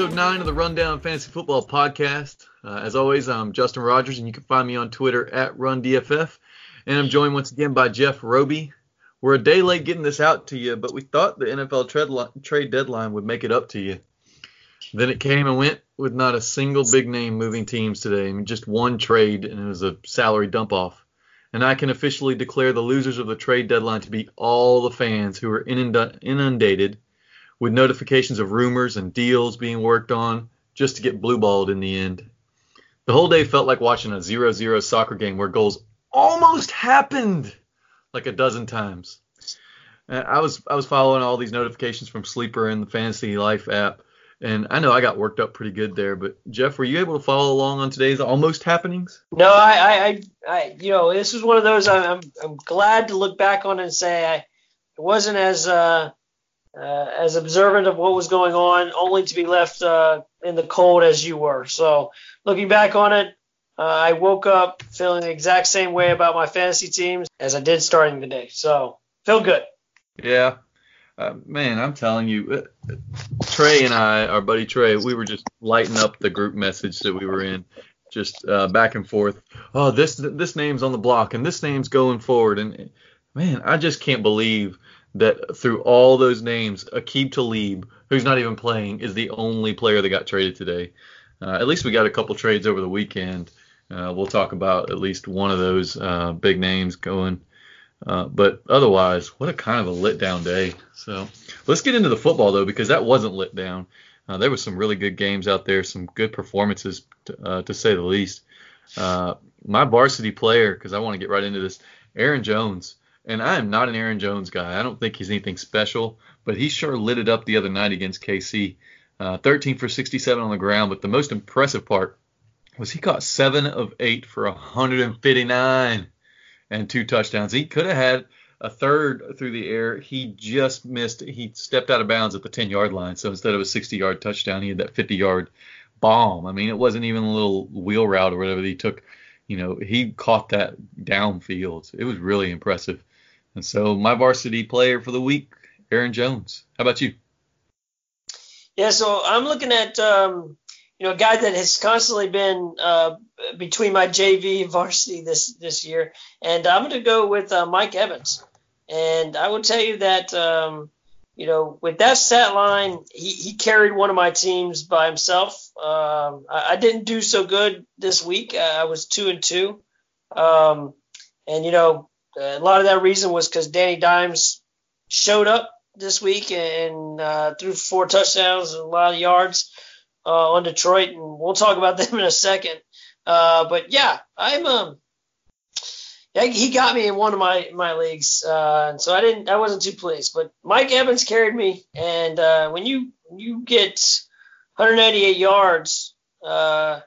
episode nine of the Rundown Fantasy Football Podcast. Uh, as always, I'm Justin Rogers, and you can find me on Twitter at RunDFF. And I'm joined once again by Jeff Robi. We're a day late getting this out to you, but we thought the NFL trade deadline would make it up to you. Then it came and went with not a single big name moving teams today. I mean, just one trade, and it was a salary dump off. And I can officially declare the losers of the trade deadline to be all the fans who were inundated with notifications of rumors and deals being worked on just to get blueballed in the end. The whole day felt like watching a 0 0 soccer game where goals almost happened like a dozen times. I was I was following all these notifications from Sleeper and the Fantasy Life app, and I know I got worked up pretty good there. But Jeff, were you able to follow along on today's almost happenings? No, I, I, I you know, this is one of those. I'm, I'm glad to look back on and say I, it wasn't as uh, uh, as observant of what was going on, only to be left uh, in the cold as you were. So looking back on it, uh, I woke up feeling the exact same way about my fantasy teams as I did starting the day. So feel good. Yeah. Uh, man, I'm telling you, uh, Trey and I, our buddy Trey, we were just lighting up the group message that we were in, just uh, back and forth. Oh, this this name's on the block and this name's going forward, and man, I just can't believe that through all those names, Aqib Talib, who's not even playing, is the only player that got traded today. Uh, at least we got a couple trades over the weekend. Uh, we'll talk about at least one of those uh, big names going. Uh, but otherwise, what a kind of a lit down day. So let's get into the football though, because that wasn't lit down. Uh, there was some really good games out there, some good performances uh, to say the least. my varsity player, because I want to get right into this, Aaron Jones. And I am not an Aaron Jones guy. I don't think he's anything special, but he sure lit it up the other night against KC. Uh, 13 for 67 on the ground, but the most impressive part was he caught seven of eight for 159 and two touchdowns. He could have had a third through the air. He just missed. He stepped out of bounds at the 10 yard line. So instead of a 60 yard touchdown, he had that 50 yard bomb. I mean, it wasn't even a little wheel route or whatever he took. You know, he caught that downfield. It was really impressive. And so my varsity player for the week, Aaron Jones. How about you? Yeah, so I'm looking at um, you know a guy that has constantly been uh, between my JV and varsity this this year, and I'm going to go with uh, Mike Evans. And I will tell you that um, you know with that stat line, he, he carried one of my teams by himself. Um, I, I, didn't do so good this week. I was two and two, um, and you know uh, a lot of that reason was because Danny Dimes showed up this week and uh, threw four touchdowns and a lot of yards uh, on Detroit, and we'll talk about them in a second. Uh, but yeah, I'm um, he got me in one of my my leagues, uh, and so I didn't, I wasn't too pleased. But Mike Evans carried me, and when you you get 188 yards and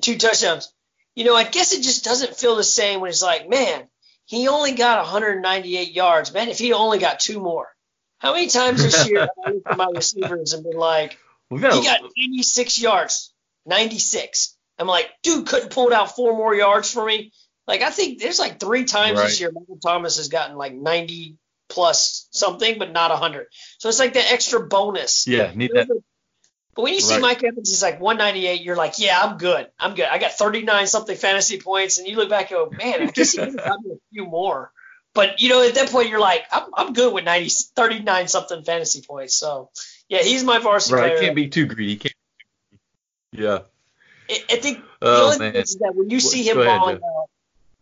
two touchdowns, you know, I guess it just doesn't feel the same when it's like, man, he only got 198 yards. Man, if he only got two more. How many times this year have I looked at my receivers and been like, he got 96 yards, 96. I'm like, dude, couldn't pull out four more yards for me. Like, I think there's like three times right. this year Michael Thomas has gotten like 90 plus something, but not 100. So it's like the extra bonus. Yeah, need that. But when you see right. Mike Evans he's like 198, you're like, yeah, I'm good. I'm good. I got 39 something fantasy points, and you look back and go, man, I guess he could have gotten a few more. But you know, at that point, you're like, I'm, I'm good with 90, 39 something fantasy points. So yeah, he's my varsity right. player. Can't be too greedy. Can't Yeah. I, I think oh, the only man. thing is that when you see him balling out,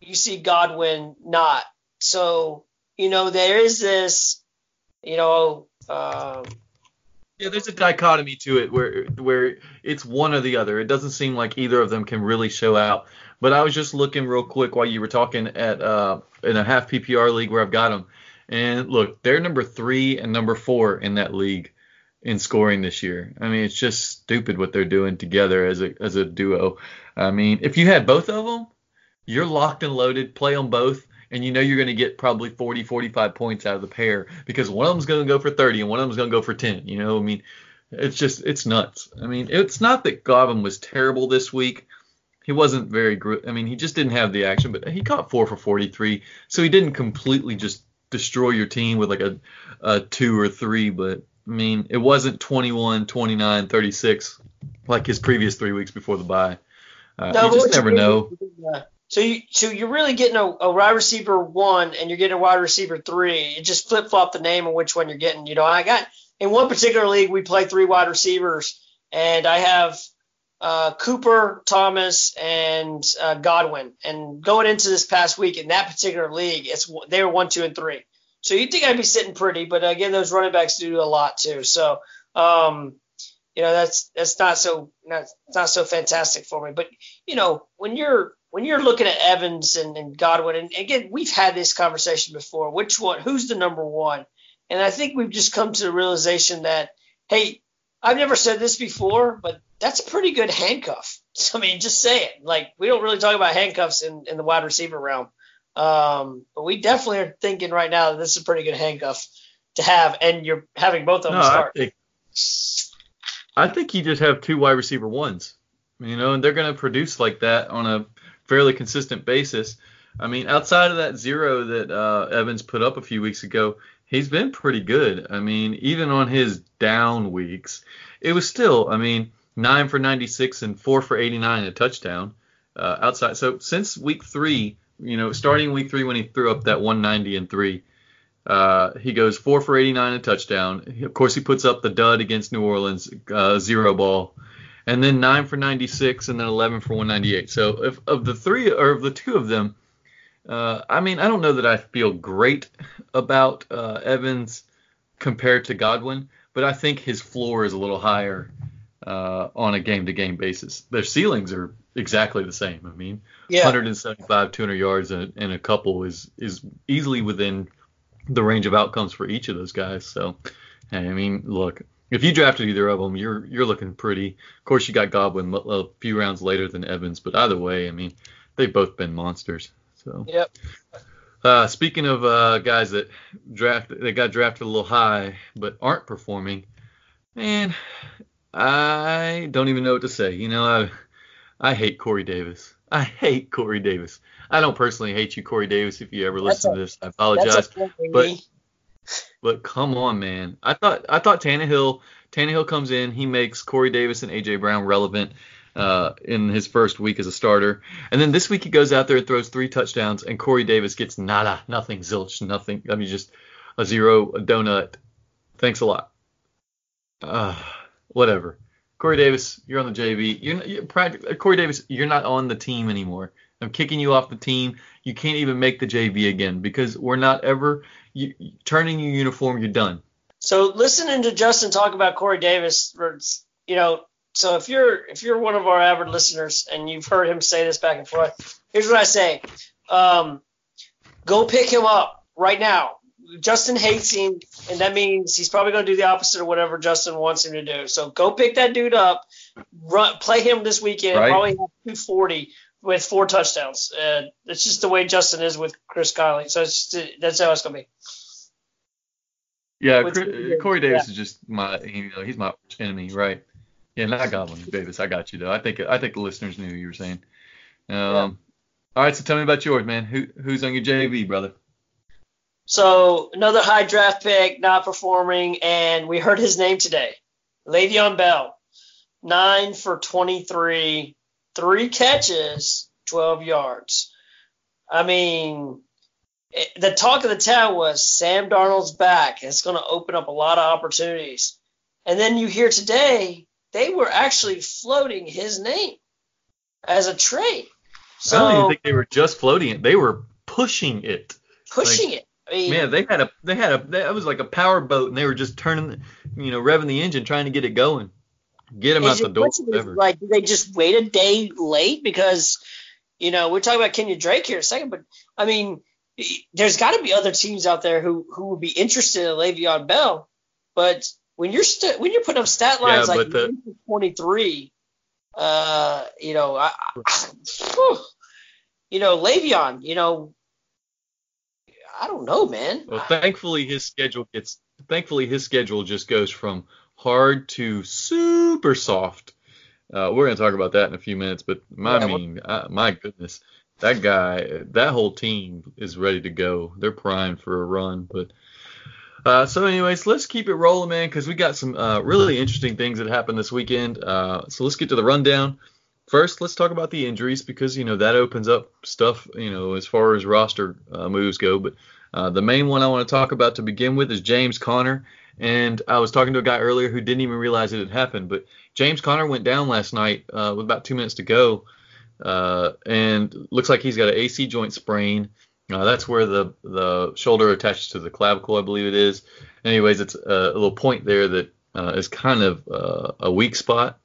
you see Godwin not. So you know, there is this, you know. Um, yeah, there's a dichotomy to it where where it's one or the other. It doesn't seem like either of them can really show out. But I was just looking real quick while you were talking at uh, in a half PPR league where I've got them, and look, they're number three and number four in that league in scoring this year. I mean, it's just stupid what they're doing together as a as a duo. I mean, if you had both of them, you're locked and loaded. Play them both and you know you're going to get probably 40, 45 points out of the pair because one of them's going to go for 30 and one of them's going to go for 10. You know, I mean, it's just it's nuts. I mean, it's not that Godwin was terrible this week. He wasn't very good. I mean, he just didn't have the action, but he caught four for 43, so he didn't completely just destroy your team with like a, a two or three. But I mean, it wasn't 21, 29, 36 like his previous three weeks before the bye. Uh, no, you just never know. So you so you're really getting a, a, wide receiver one and you're getting a wide receiver three. You just flip flop the name of which one you're getting. You know, I got in one particular league we play three wide receivers and I have uh, Cooper, Thomas, and uh, Godwin. And going into this past week in that particular league, it's they were one, two, and three. So you'd think I'd be sitting pretty, but again, those running backs do a lot too. So um, you know that's that's not so not not so fantastic for me. But you know when you're when you're looking at Evans and, and Godwin, and again we've had this conversation before. Which one? Who's the number one? And I think we've just come to the realization that hey, I've never said this before, but that's a pretty good handcuff. I mean, just say it. Like we don't really talk about handcuffs in, in the wide receiver realm. Um, but we definitely are thinking right now that this is a pretty good handcuff to have, and you're having both of them no, start. I think, I think you just have two wide receiver ones, you know, and they're going to produce like that on a fairly consistent basis. I mean, outside of that zero that uh, Evans put up a few weeks ago, he's been pretty good. I mean, even on his down weeks, it was still, I mean, nine for 96 and four for 89 a touchdown uh, outside. So since week three, you know, starting week three when he threw up that 190 and three, uh, he goes four for 89 a touchdown. Of course, he puts up the dud against New Orleans, uh, zero ball, and then nine for 96 and then 11 for 198. So if of the three or of the two of them, uh, I mean, I don't know that I feel great about uh, Evans compared to Godwin, but I think his floor is a little higher uh, on a game-to-game basis. Their ceilings are exactly the same. I mean, yeah. 175, 200 yards and, and a couple is is easily within the range of outcomes for each of those guys. So, I mean, look, if you drafted either of them, you're you're looking pretty. Of course, you got Godwin a few rounds later than Evans, but either way, I mean, they've both been monsters. So. Yep. Uh, speaking of uh, guys that draft, they got drafted a little high but aren't performing, man, I don't even know what to say. You know, I I hate Corey Davis. I hate Corey Davis. I don't personally hate you, Corey Davis. If you ever listen a, to this, I apologize. But but come on, man. I thought I thought Tannehill Tannehill comes in, he makes Corey Davis and AJ Brown relevant uh, in his first week as a starter, and then this week he goes out there and throws three touchdowns, and Corey Davis gets nada, nothing, zilch, nothing. I mean, just a zero, a donut. Thanks a lot. Uh, whatever. Corey Davis, you're on the JV. You're, you're Corey Davis, you're not on the team anymore. I'm kicking you off the team. You can't even make the JV again because we're not ever you, turning your uniform. You're done. So listening to Justin talk about Corey Davis, you know, so if you're if you're one of our avid listeners and you've heard him say this back and forth, here's what I say: um, go pick him up right now. Justin hates him, and that means he's probably going to do the opposite of whatever Justin wants him to do. So go pick that dude up, run, play him this weekend, right. probably 240 with four touchdowns. Uh, it's just the way Justin is with Chris Conley. So just, that's how it's going to be. Yeah, Chris, Corey Davis yeah. is just my, you know, he's my enemy, right? Yeah, not Godwin Davis. I got you though. I think I think the listeners knew you were saying. Um, yeah. All right, so tell me about yours, man. Who who's on your JV, brother? So another high draft pick, not performing, and we heard his name today, Le'Veon Bell, nine for 23, three catches, 12 yards. I mean, it, the talk of the town was Sam Darnold's back. It's going to open up a lot of opportunities. And then you hear today they were actually floating his name as a trade. So, I don't even think they were just floating it; they were pushing it. Pushing like, it. I mean, man, they had a they had a that was like a power boat, and they were just turning, you know, revving the engine, trying to get it going, get them out the door. Like, did they just wait a day late because, you know, we're talking about Kenyan Drake here a second, but I mean, there's got to be other teams out there who who would be interested in Le'Veon Bell, but when you're st- when you're putting up stat lines yeah, like the, 23, uh, you know, I, I, you know, Le'Veon, you know, I don't know, man. Well, thankfully his schedule gets thankfully his schedule just goes from hard to super soft. Uh, we're gonna talk about that in a few minutes, but my yeah, mean, uh, my goodness, that guy, that whole team is ready to go. They're primed for a run, but Uh, so, anyways, let's keep it rolling, man, because we got some uh, really interesting things that happened this weekend. Uh, so let's get to the rundown. First, let's talk about the injuries because you know that opens up stuff, you know, as far as roster uh, moves go. But uh, the main one I want to talk about to begin with is James Conner. And I was talking to a guy earlier who didn't even realize it had happened, but James Conner went down last night uh, with about two minutes to go, and looks like he's got an AC joint sprain. Uh, that's where the the shoulder attaches to the clavicle, I believe it is. Anyways, it's a, a little point there that uh, is kind of uh, a weak spot.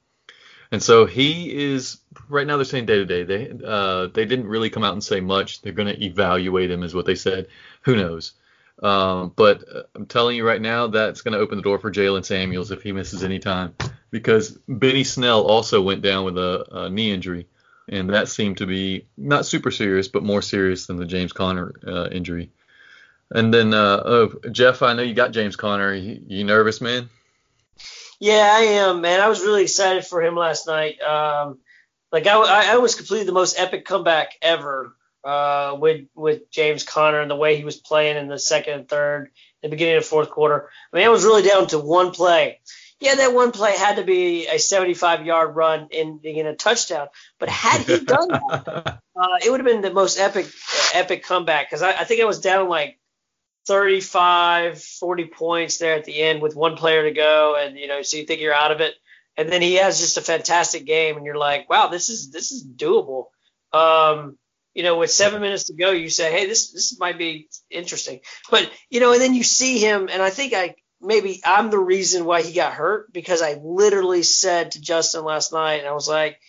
And so he is right now. They're saying day to day. They uh, they didn't really come out and say much. They're going to evaluate him, is what they said. Who knows? Um, but uh, I'm telling you right now, that's going to open the door for Jaylen Samuels if he misses any time, because Benny Snell also went down with a, a knee injury and that seemed to be not super serious, but more serious than the James Conner uh, injury. And then, uh, oh, Jeff, I know you got James Conner. You, you, nervous, man? Yeah, I am, man. I was really excited for him last night. Um, like I, I was completely the most epic comeback ever uh, with with James Conner and the way he was playing in the second and third, the beginning of the fourth quarter. I mean, I was really down to one play yeah, that one play had to be a 75 yard run in in a touchdown. But had he done that, uh, it would have been the most epic epic comeback because I, I think I was down like 35, 40 points there at the end with one player to go, and you know, so you think you're out of it, and then he has just a fantastic game, and you're like, wow, this is this is doable. Um, you know, with seven minutes to go, you say, hey, this this might be interesting, but you know, and then you see him, and I think I maybe I'm the reason why he got hurt because I literally said to Justin last night, and I was like,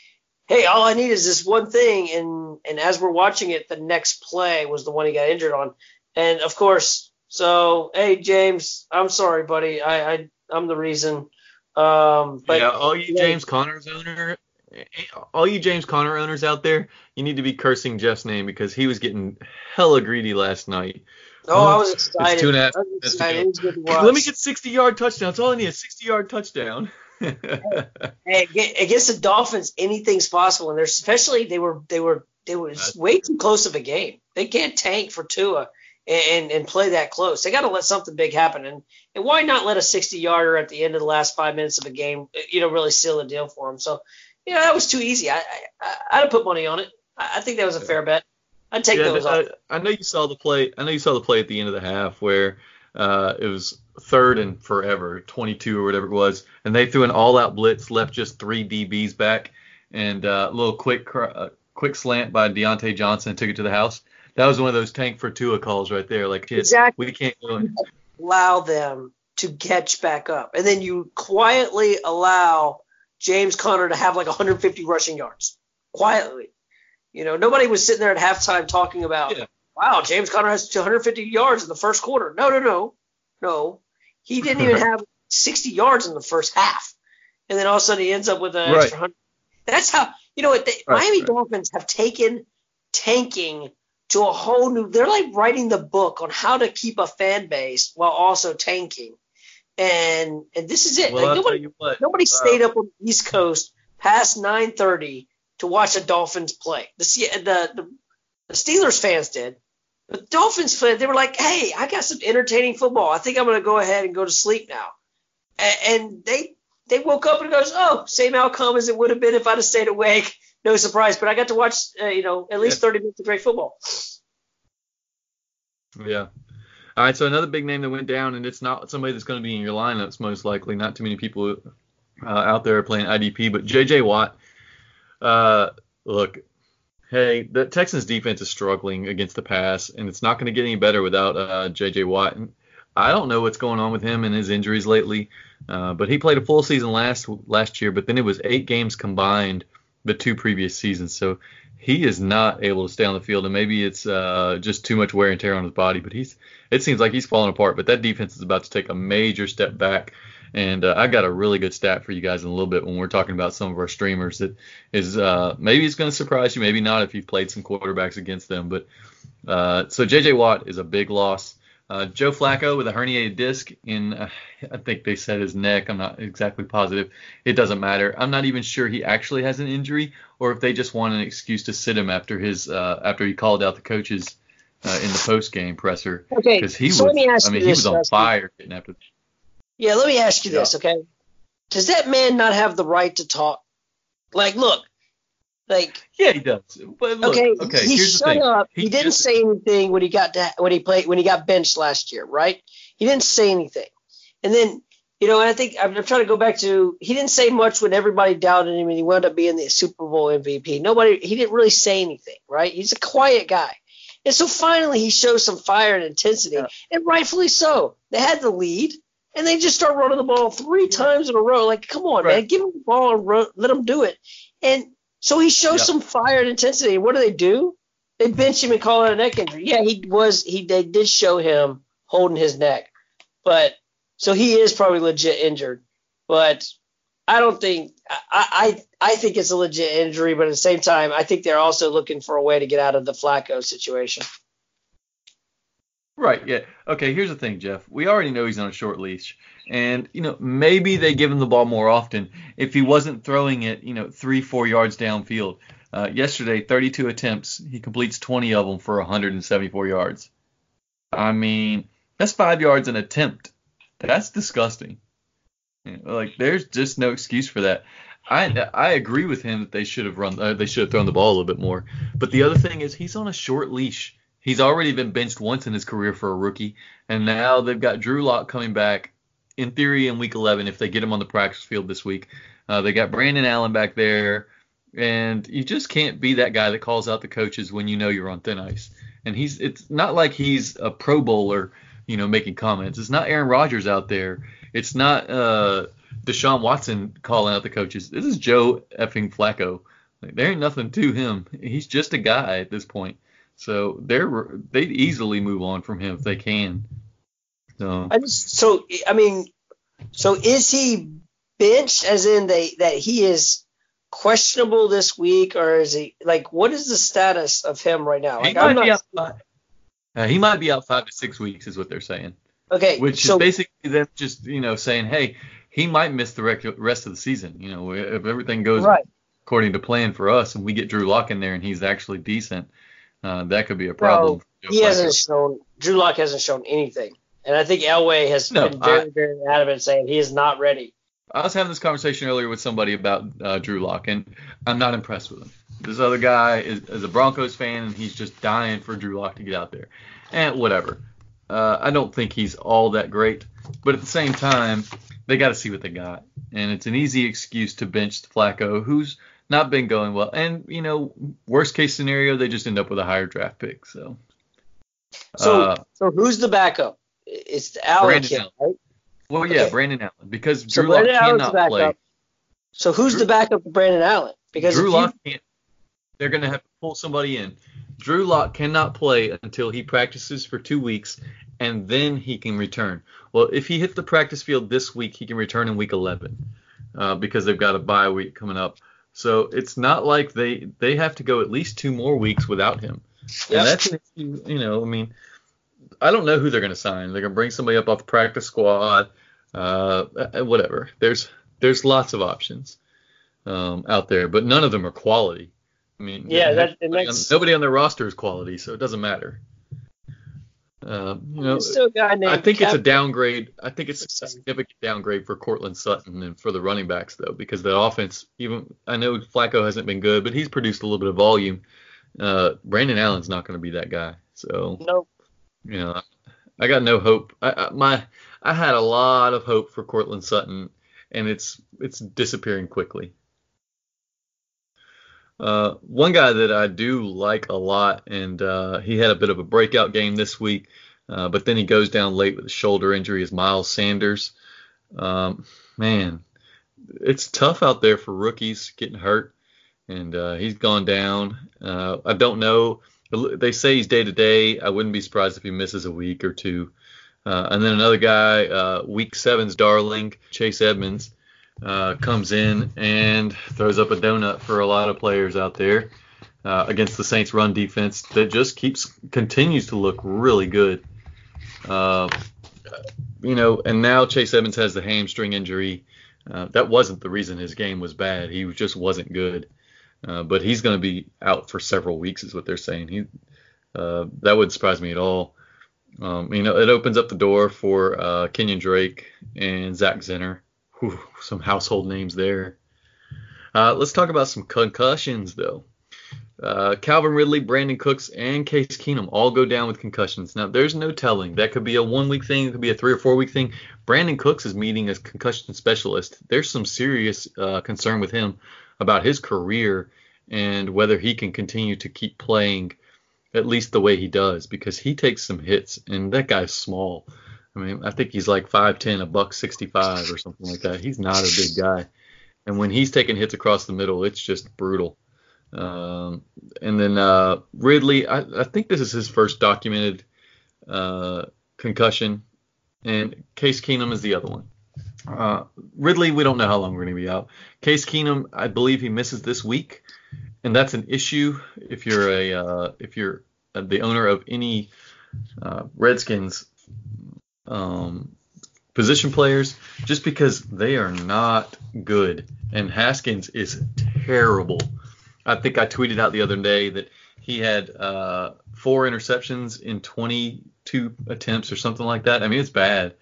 "Hey, all I need is this one thing." And and as we're watching it, the next play was the one he got injured on, and of course, so hey James, I'm sorry, buddy, I, I I'm the reason. Um, but yeah, all you James Connors owner, all you James Conner owners out there, you need to be cursing Jeff's name because he was getting hella greedy last night. Oh, I was excited. It's two and a half. Excited. Let me get 60 yard touchdown. That's all I need. A 60 yard touchdown. hey, against the Dolphins, anything's possible, and they're especially they were they were they were way too close of a game. They can't tank for Tua and and play that close. They got to let something big happen, and and why not let a 60 yarder at the end of the last five minutes of a game, you know, really seal the deal for them. So, you know, that was too easy. I I I'd have put money on it. I, I think that was a fair bet. I'd take yeah, those I, I, know you saw the play. I know you saw the play at the end of the half where uh, it was third and forever, 22 or whatever it was, and they threw an all-out blitz, left just three DBs back, and uh, a little quick uh, quick slant by Diontae Johnson took it to the house. That was one of those tank for Tua calls right there. Like, exactly. we can't. Allow them to catch back up, and then you quietly allow James Conner to have like 150 rushing yards quietly. You know, nobody was sitting there at halftime talking about, yeah. wow, James Conner has 250 yards in the first quarter. No, no, no, no. He didn't even have 60 yards in the first half, and then all of a sudden he ends up with an right. extra hundred. That's how you know what the right, Miami right. Dolphins have taken tanking to a whole new. They're like writing the book on how to keep a fan base while also tanking, and and this is it. Well, like, nobody, nobody uh, stayed up on the East Coast past 9:30 to watch the Dolphins play. The the the, the Steelers fans did. The Dolphins fans, they were like, "Hey, I got some entertaining football. I think I'm going to go ahead and go to sleep now." And, and they they woke up and goes, "Oh, same outcome as it would have been if I'd have stayed awake. No surprise." But I got to watch, uh, you know, at least 30 minutes of great football. Yeah. All right, so another big name that went down, and it's not somebody that's going to be in your lineups most likely. Not too many people uh, out there playing IDP, but J.J. Watt uh, look, hey, the Texans defense is struggling against the pass, and it's not going to get any better without uh, J.J. Watt. And I don't know what's going on with him and his injuries lately, uh, but he played a full season last last year, but then it was eight games combined the two previous seasons. So he is not able to stay on the field, and maybe it's uh, just too much wear and tear on his body. But he's it seems like he's falling apart. But that defense is about to take a major step back. And uh, I got a really good stat for you guys in a little bit when we're talking about some of our streamers that is uh, maybe it's going to surprise you, maybe not if you've played some quarterbacks against them. But uh, so JJ Watt is a big loss. Uh, Joe Flacco with a herniated disc in, uh, I think they said his neck. I'm not exactly positive. It doesn't matter. I'm not even sure he actually has an injury or if they just want an excuse to sit him after his uh, after he called out the coaches uh, in the post game presser. Okay, Because he so was, let me ask I mean, you he this, was on Dusty. fire getting after. Yeah, let me ask you Yeah. this, okay? Does that man not have the right to talk? Like, look, like, Yeah, he does. But look, okay, okay, he here's the shut up. He, He didn't just- say anything when he got to, when he played when he got benched last year, right? He didn't say anything, and then you know, and I think I'm, I'm trying to go back to he didn't say much when everybody doubted him, and he wound up being the Super Bowl MVP. Nobody, he didn't really say anything, right? He's a quiet guy, and so finally he shows some fire and intensity, Yeah. and rightfully so. They had the lead. And they just start running the ball three times in a row. Like, come on, man, give him the ball and run, let him do it. And so he shows Yeah. some fire and intensity. What do they do? They bench him and call it a neck injury. Yeah, he was. He they did show him holding his neck, but so he is probably legit injured. But I don't think I I I think it's a legit injury. But at the same time, I think they're also looking for a way to get out of the Flacco situation. Right. Yeah. Okay. Here's the thing, Jeff. We already know he's on a short leash, and you know maybe they give him the ball more often if he wasn't throwing it, you know, three, four yards downfield. Uh, yesterday, 32 attempts, he completes 20 of them for 174 yards. I mean, that's five yards an attempt. That's disgusting. Like, there's just no excuse for that. I I agree with him that they should have run, uh, they should have thrown the ball a little bit more. But the other thing is, he's on a short leash. He's already been benched once in his career for a rookie, and now they've got Drew Lock coming back. In theory, in Week 11, if they get him on the practice field this week, uh, they got Brandon Allen back there, and you just can't be that guy that calls out the coaches when you know you're on thin ice. And he's it's not like he's a Pro Bowler, you know, making comments. It's not Aaron Rodgers out there. It's not uh, Deshaun Watson calling out the coaches. This is Joe effing Flacco. Like, there ain't nothing to him. He's just a guy at this point. So they're they'd easily move on from him if they can. So I just so I mean, so is he benched as in they that he is questionable this week, or is he like what is the status of him right now? he Like I'm might be not out five. Uh, he might be out five to six weeks, is what they're saying. okay. Which so is basically them just you know saying, hey, he might miss the rec- rest of the season. You know, if everything goes right. according to plan for us, and we get Drew Lock in there and he's actually decent, uh, that could be a problem. He hasn't shown Drew Lock hasn't shown anything, and I think Elway has No, been very I- very adamant saying he is not ready. I was having this conversation earlier with somebody about uh, Drew Lock, and I'm not impressed with him. This other guy is, is a Broncos fan, and he's just dying for Drew Lock to get out there. And whatever. Uh, I don't think he's all that great, but at the same time, they got to see what they got, and it's an easy excuse to bench Flacco, who's not been going well. And you know, worst case scenario, they just end up with a higher draft pick. So. So uh, so who's the backup? It's the Allen Brandon kid, Allen. right? well, yeah, Okay. Brandon Allen, because So Drew Lock cannot play. So who's Drew- the backup to Brandon Allen? Because Drew if you- Lock can't. They're going to have to pull somebody in. Drew Lock cannot play until he practices for two weeks, and then he can return. Well, if he hits the practice field this week, he can return in week 11 uh, because they've got a bye week coming up. So it's not like they they have to go at least two more weeks without him. Yep. And that's an issue, you know. I mean, I don't know who they're going to sign. They're going to bring somebody up off the practice squad, uh, uh, whatever. There's there's lots of options um, out there, but none of them are quality. I mean, Yeah, that- it nobody, makes- on, nobody on their roster is quality, so it doesn't matter. You know, still a guy named I think it's a downgrade. I think it's a significant downgrade for Courtland Sutton and for the running backs though, because the offense. Even I know Flacco hasn't been good, but he's produced a little bit of volume. Uh, Brandon Allen's not going to be that guy, so nope. you know, I got no hope. I, I my I had a lot of hope for Courtland Sutton, and it's it's disappearing quickly. Uh, one guy that I do like a lot, and uh, he had a bit of a breakout game this week, uh, but then he goes down late with a shoulder injury. Is Miles Sanders? Um, man, it's tough out there for rookies getting hurt, and uh, he's gone down. Uh, I don't know. They say he's day to day. I wouldn't be surprised if he misses a week or two. Uh, and then another guy, week seven's darling, Chase Edmonds, uh, comes in and throws up a donut for a lot of players out there uh, against the Saints' run defense that just keeps continues to look really good. Uh, you know, and now Chase Evans has the hamstring injury. Uh, that wasn't the reason his game was bad. He just wasn't good. Uh, but he's going to be out for several weeks, is what they're saying. He uh, that wouldn't surprise me at all. Um, you know, it opens up the door for Kenyan Drake and Zach Zenner. Whew, some household names there. Uh, let's talk about some concussions, though. Uh, Calvin Ridley, Brandin Cooks, and Case Keenum all go down with concussions. Now, there's no telling. That could be a one week thing, it could be a three or four week thing. Brandin Cooks is meeting a concussion specialist. There's some serious uh, concern with him about his career and whether he can continue to keep playing at least the way he does because he takes some hits and that guy's small. I mean, I think he's like 5'10, a buck 65 or something like that. He's not a big guy. And when he's taking hits across the middle, it's just brutal. Um, and then uh, Ridley, I, I, think this is his first documented uh, concussion, and Case Keenum is the other one. Uh, Ridley, we don't know how long we're going to be out. Case Keenum, I believe he misses this week, and that's an issue if you're a uh, if you're the owner of any uh, Redskins um, position players, just because they are not good, and Haskins is terrible. I think I tweeted out the other day that he had uh, four interceptions in 22 attempts or something like that. I mean, it's bad.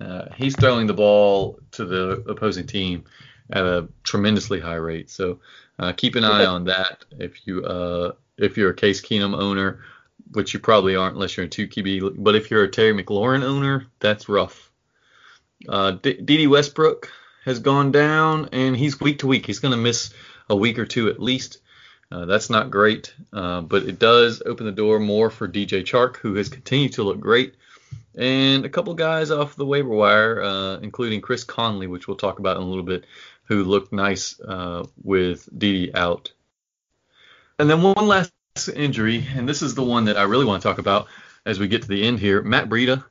Uh, he's throwing the ball to the opposing team at a tremendously high rate. So uh, keep an eye on that if you uh, if you're a Case Keenum owner, which you probably aren't unless you're a two QB. But if you're a Terry McLaurin owner, that's rough. Uh, Dede Westbrook has gone down, and he's week to week. He's going to miss a week or two at least. Uh, that's not great, uh, but it does open the door more for DJ Chark, who has continued to look great, and a couple guys off the waiver wire, uh, including Chris Conley, which we'll talk about in a little bit, who looked nice uh, with Dede out. And then one last injury, and this is the one that I really want to talk about as we get to the end here. Matt Breida,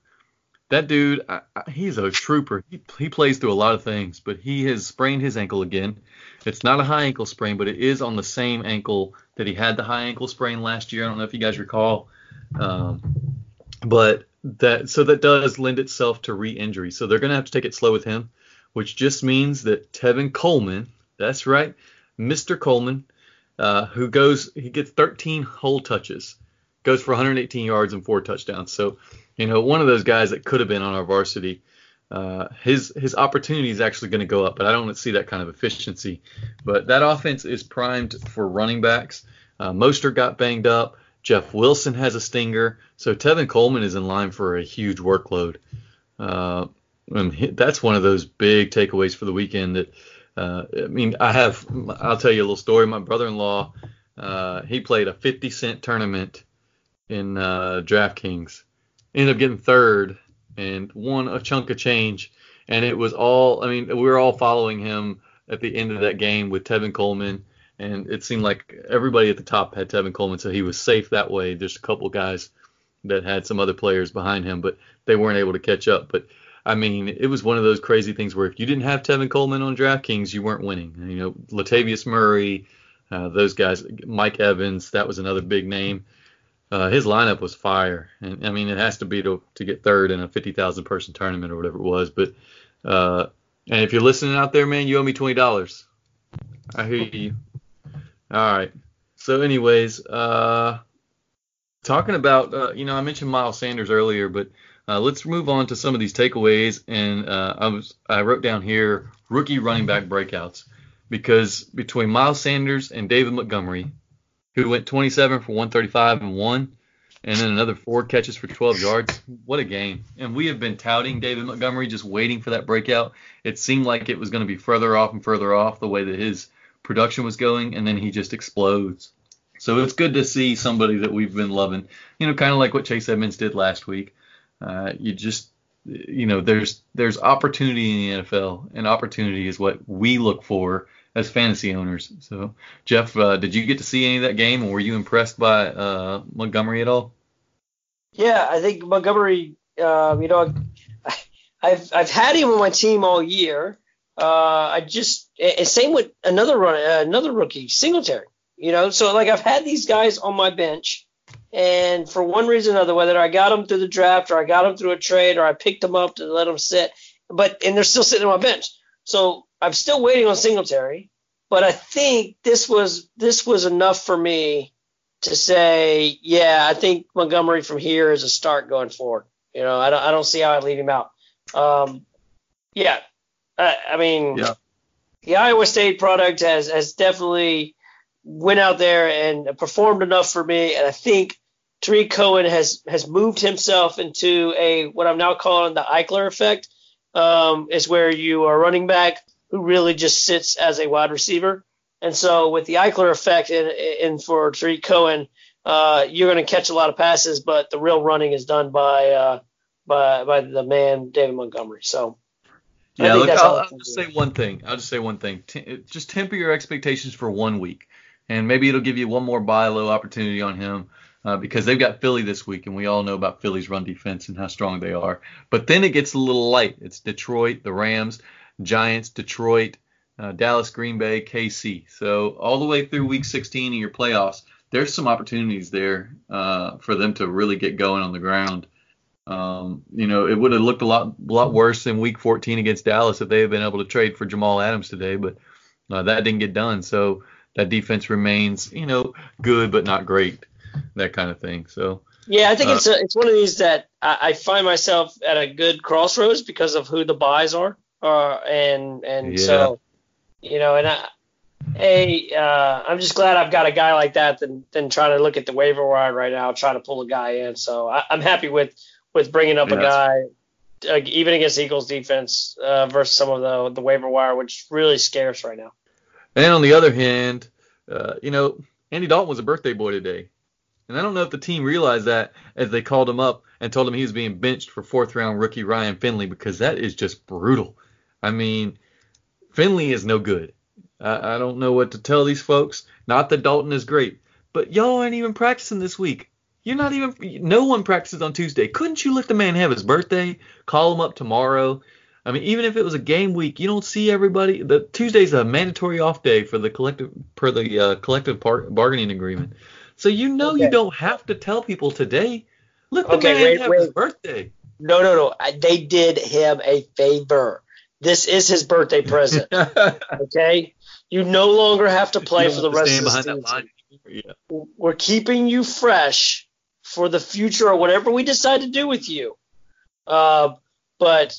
that dude, I, I, he's a trooper. He, he plays through a lot of things, but he has sprained his ankle again. It's not a high ankle sprain, but it is on the same ankle that he had the high ankle sprain last year. I don't know if you guys recall. Um, but that so that does lend itself to re-injury. So they're going to have to take it slow with him, which just means that Tevin Coleman, that's right, Mr. Coleman, uh, who goes he gets 13 hole touches, goes for 118 yards and four touchdowns. So you know one of those guys that could have been on our varsity uh, his his opportunity is actually going to go up, but I don't see that kind of efficiency. But that offense is primed for running backs. Uh, Mostert got banged up. Jeff Wilson has a stinger, so Tevin Coleman is in line for a huge workload. Uh, and that's one of those big takeaways for the weekend. That uh, I mean, I have. I'll tell you a little story. My brother-in-law, uh, he played a 50 cent tournament in uh, DraftKings, ended up getting third and won a chunk of change. And it was all, I mean, we were all following him at the end of that game with Tevin Coleman. And it seemed like everybody at the top had Tevin Coleman, so he was safe that way. There's a couple guys that had some other players behind him, but they weren't able to catch up. But I mean, it was one of those crazy things where if you didn't have Tevin Coleman on DraftKings, you weren't winning. You know, Latavius Murray, uh, those guys, Mike Evans, that was another big name uh, his lineup was fire, and I mean it has to be to to get third in a fifty thousand person tournament or whatever it was. But uh, and if you're listening out there, man, you owe me twenty dollars. I hear you. All right. So, anyways, uh, talking about uh, you know I mentioned Miles Sanders earlier, but uh, let's move on to some of these takeaways. And uh, I was I wrote down here rookie running back breakouts because between Miles Sanders and David Montgomery, who went 27 for 135 and one, and then another four catches for 12 yards. What a game! And we have been touting David Montgomery, just waiting for that breakout. It seemed like it was going to be further off and further off the way that his production was going, and then he just explodes. So it's good to see somebody that we've been loving. You know, kind of like what Chase Edmonds did last week. Uh, you just you know there's there's opportunity in the NFL and opportunity is what we look for as fantasy owners. So, Jeff, uh, did you get to see any of that game, or were you impressed by uh, Montgomery at all? Yeah, I think Montgomery. Uh, you know, I've I've had him on my team all year. Uh, I just and same with another run, another rookie, Singletary. You know, so like I've had these guys on my bench, and for one reason or another, whether I got them through the draft or I got them through a trade or I picked them up to let them sit, but and they're still sitting on my bench. So I'm still waiting on Singletary, but I think this was this was enough for me to say, yeah, I think Montgomery from here is a start going forward. You know, I don't, I don't see how I leave him out. Um, yeah, I, I mean, yeah. the Iowa State product has has definitely went out there and performed enough for me, and I think Tarik Cohen has has moved himself into a what I'm now calling the Ekeler effect. Um, is where you are running back who really just sits as a wide receiver. And so with the Ekeler effect and, and for Tarik Cohen, uh, you're going to catch a lot of passes, but the real running is done by uh, by by the man David Montgomery. So yeah, look, I'll, I'll just say one thing. I'll just say one thing. T- just temper your expectations for one week, and maybe it'll give you one more buy low opportunity on him. Uh, because they've got Philly this week, and we all know about Philly's run defense and how strong they are. But then it gets a little light. It's Detroit, the Rams, Giants, Detroit, uh, Dallas, Green Bay, KC. So all the way through Week 16 in your playoffs, there's some opportunities there uh, for them to really get going on the ground. Um, you know, it would have looked a lot lot worse in Week 14 against Dallas if they had been able to trade for Jamal Adams today, but uh, that didn't get done. So that defense remains, you know, good but not great, that kind of thing. So yeah, I think uh, it's a, it's one of these that I, I, find myself at a good crossroads because of who the buys are, uh, and and yeah. so you know, and I, hey, uh, I'm just glad I've got a guy like that than than trying to look at the waiver wire right now, trying to pull a guy in. So I, am happy with with bringing up yeah, a guy. Uh, even against Eagles defense uh, versus some of the the waiver wire, which really scarce right now. And on the other hand, uh, you know, Andy Dalton was a birthday boy today. And I don't know if the team realized that as they called him up and told him he was being benched for fourth round rookie Ryan Finley because that is just brutal. I mean, Finley is no good. I, I don't know what to tell these folks. Not that Dalton is great, but y'all aren't even practicing this week. You're not even. No one practices on Tuesday. Couldn't you let the man have his birthday? Call him up tomorrow. I mean, even if it was a game week, you don't see everybody. The Tuesday's a mandatory off day for the collective per the uh, collective par- bargaining agreement. So you know okay. you don't have to tell people today. Let the okay, man wait, have wait. his birthday. No, no, no. They did him a favor. This is his birthday present. okay? You no longer have to play for the rest of the season. Yeah. We're keeping you fresh for the future or whatever we decide to do with you. Uh, but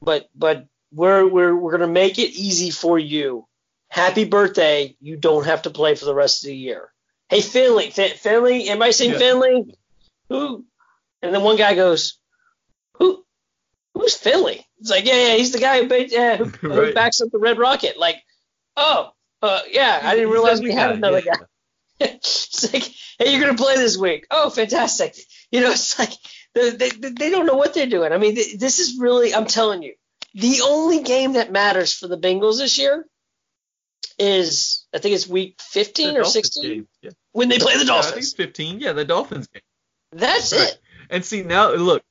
but but we're we're we're gonna make it easy for you. Happy birthday! You don't have to play for the rest of the year. Hey Finley, Finley, anybody seen yeah. Finley? Who? And then one guy goes, who? Who's Finley? It's like, yeah, yeah, he's the guy who, yeah, who, right. who backs up the Red Rocket. Like, oh, uh, yeah, I didn't realize we had another yeah. guy. it's like, hey, you're gonna play this week. Oh, fantastic. You know, it's like they, they, they don't know what they're doing. I mean, this is really, I'm telling you, the only game that matters for the Bengals this year is, I think it's week 15 the or 16 yeah. when they play the Dolphins. Yeah, I think 15. Yeah, the Dolphins game. That's right. it. And see now, look,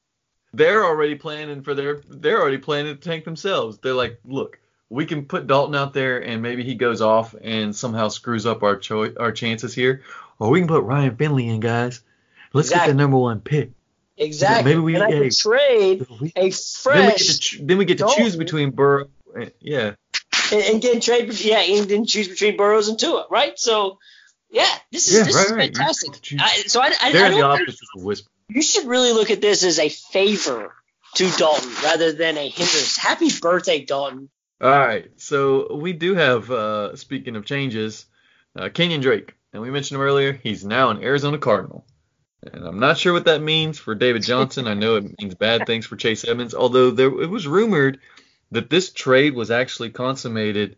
they're already planning for their they're already planning to tank themselves. They're like, look, we can put Dalton out there and maybe he goes off and somehow screws up our choice our chances here, or we can put Ryan Finley in, guys. Let's exactly. get the number one pick. Exactly. Maybe we and I can trade we, a fresh. Then we get to, then we get to choose between Burrow. And, yeah. And, and get trade. Yeah, and then choose between Burrows and Tua, right? So. Yeah, this is yeah, this right, is fantastic. Right. I, so I, I, They're I. The whisper you should really look at this as a favor to Dalton rather than a hindrance. Happy birthday, Dalton. All right. So we do have, uh, speaking of changes, uh, Kenyan Drake. And we mentioned him earlier. He's now an Arizona Cardinal. And I'm not sure what that means for David Johnson. I know it means bad things for Chase Edmonds, although there it was rumored that this trade was actually consummated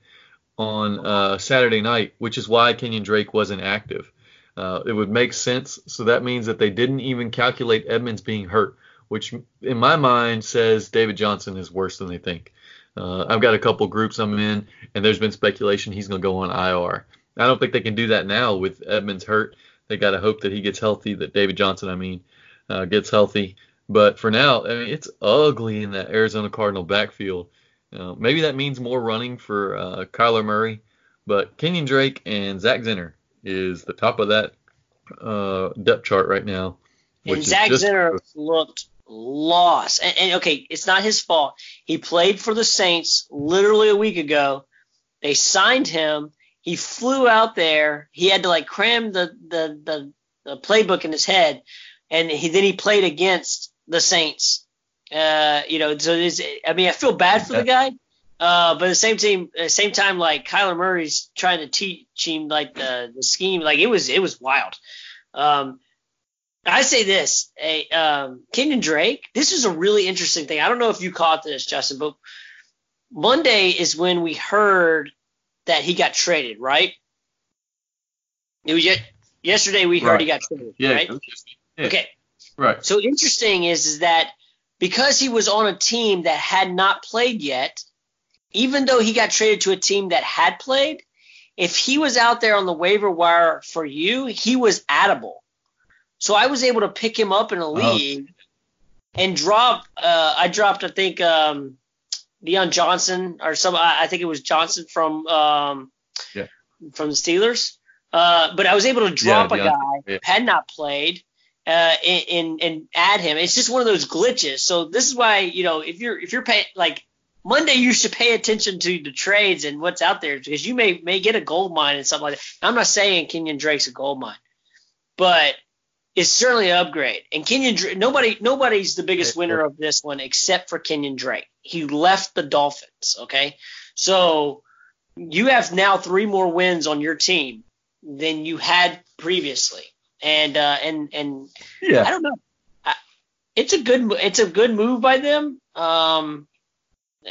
on uh, Saturday night, which is why Kenyan Drake wasn't active. Uh, it would make sense. So that means that they didn't even calculate Edmonds being hurt, which in my mind says David Johnson is worse than they think. Uh, I've got a couple groups I'm in, and there's been speculation he's going to go on IR. I don't think they can do that now with Edmonds hurt. They got to hope that he gets healthy, that David Johnson, I mean, uh, gets healthy. But for now, I mean, it's ugly in that Arizona Cardinal backfield. Uh, maybe that means more running for uh, Kyler Murray, but Kenyan Drake and Zach Zenner is the top of that uh, depth chart right now. And Zach Zenner looked lost. And, and, okay, it's not his fault. He played for the Saints literally a week ago. They signed him. He flew out there. He had to like cram the the the a playbook in his head, and he then he played against the Saints. Uh, you know, so this, I mean, I feel bad for the guy, uh, but at the same team, at the same time, like Kyler Murray's trying to teach him like the the scheme, like it was it was wild. Um, I say this, a um, Kenyan Drake. This is a really interesting thing. I don't know if you caught this, Justin, but Monday is when we heard that he got traded, right? It was yet, yesterday we heard Right. he got traded, Yeah. right? yeah, Okay. Right. So interesting is, is that because he was on a team that had not played yet, even though he got traded to a team that had played, if he was out there on the waiver wire for you, he was addable. So I was able to pick him up in a league and drop. Uh, I dropped, I think, um, Deion Johnson or some. I think it was Johnson from um, Yeah. from the Steelers. Uh, but I was able to drop a Deion, guy yeah. had not played uh, and and add him. It's just one of those glitches. So this is why you know if you're if you're paying like Monday, you should pay attention to the trades and what's out there because you may may get a gold mine and something like that. I'm not saying Kenyan Drake's a gold mine, but it's certainly an upgrade. And Kenyan Drake, nobody nobody's the biggest Yeah. winner of this one except for Kenyan Drake. He left the Dolphins. Okay, so you have now three more wins on your team than you had previously, and uh, and and I don't know. I, it's a good it's a good move by them. Um,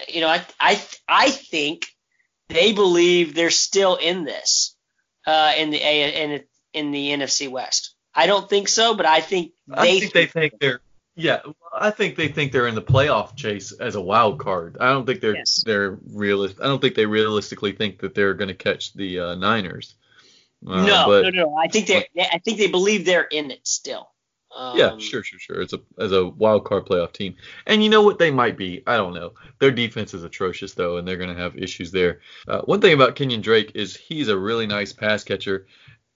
you know, I I I think they believe they're still in this uh, in the A in in the NFC West. I don't think so, but I think they I think they think they're yeah. I think they think they're in the playoff chase as a wild card. I don't think they're Yes. they're realist. I don't think they realistically think that they're going to catch the uh, Niners. Uh, no, but, no, no. I think they I think they believe they're in it still. Um, Yeah, sure, sure, sure. It's a as a wild card playoff team, and you know what they might be. I don't know. Their defense is atrocious though, and they're going to have issues there. Uh, one thing about Kenyan Drake is he's a really nice pass catcher,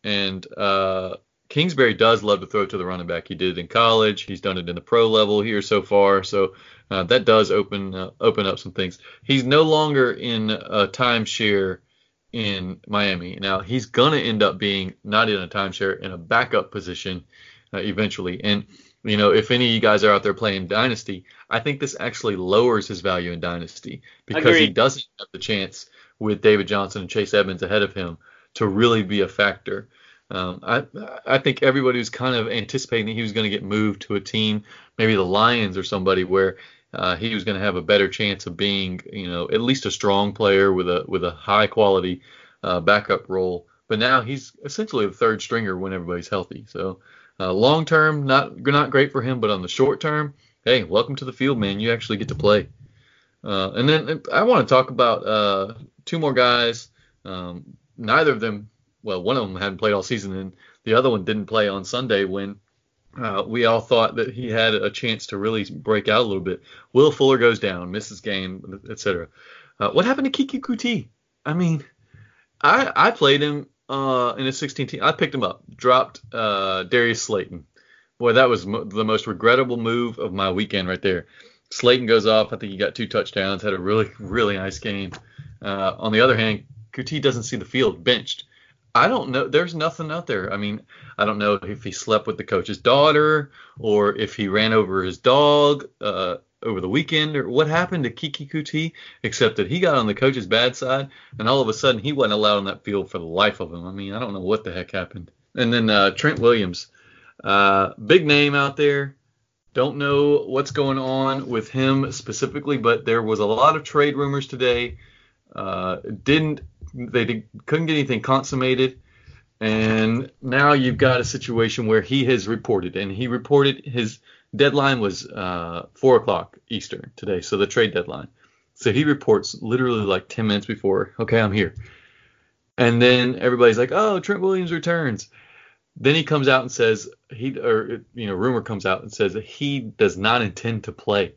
and uh, Kingsbury does love to throw to the running back. He did it in college. He's done it in the pro level here so far. So uh, that does open uh, open up some things. He's no longer in a timeshare in Miami. Now he's gonna end up being not in a timeshare in a backup position uh, eventually. And you know, if any of you guys are out there playing Dynasty, I think this actually lowers his value in Dynasty because he doesn't have the chance with David Johnson and Chase Edmonds ahead of him to really be a factor. Um, I I think everybody was kind of anticipating that he was going to get moved to a team, maybe the Lions or somebody, where uh, he was going to have a better chance of being, you know, at least a strong player with a with a high quality uh, backup role. But now he's essentially the third stringer when everybody's healthy. So uh, long term, not not great for him, but on the short term, hey, welcome to the field, man. You actually get to play. Uh, and then I want to talk about uh, two more guys. Um, neither of them, well, one of them hadn't played all season, and the other one didn't play on Sunday when uh, we all thought that he had a chance to really break out a little bit. Will Fuller goes down, misses game, etc. Uh, what happened to Keke Coutee? I mean, I I played him uh, in a 16 team. I picked him up, dropped uh, Darius Slayton. Boy, that was mo- the most regrettable move of my weekend right there. Slayton goes off. I think he got two touchdowns. Had a really really nice game. Uh, on the other hand, Coutee doesn't see the field, benched. I don't know. There's nothing out there. I mean, I don't know if he slept with the coach's daughter or if he ran over his dog uh, over the weekend or what happened to Keke Coutee, except that he got on the coach's bad side and all of a sudden he wasn't allowed on that field for the life of him. I mean, I don't know what the heck happened. And then uh, Trent Williams, uh, big name out there. Don't know what's going on with him specifically, but there was a lot of trade rumors today. Uh, didn't they did, couldn't get anything consummated, and now you've got a situation where he has reported, and he reported his deadline was uh, four o'clock Eastern today, so the trade deadline. So he reports literally like 10 minutes before, okay, I'm here. And then everybody's like, oh, Trent Williams returns. Then he comes out and says he, or you know, rumor comes out and says that he does not intend to play.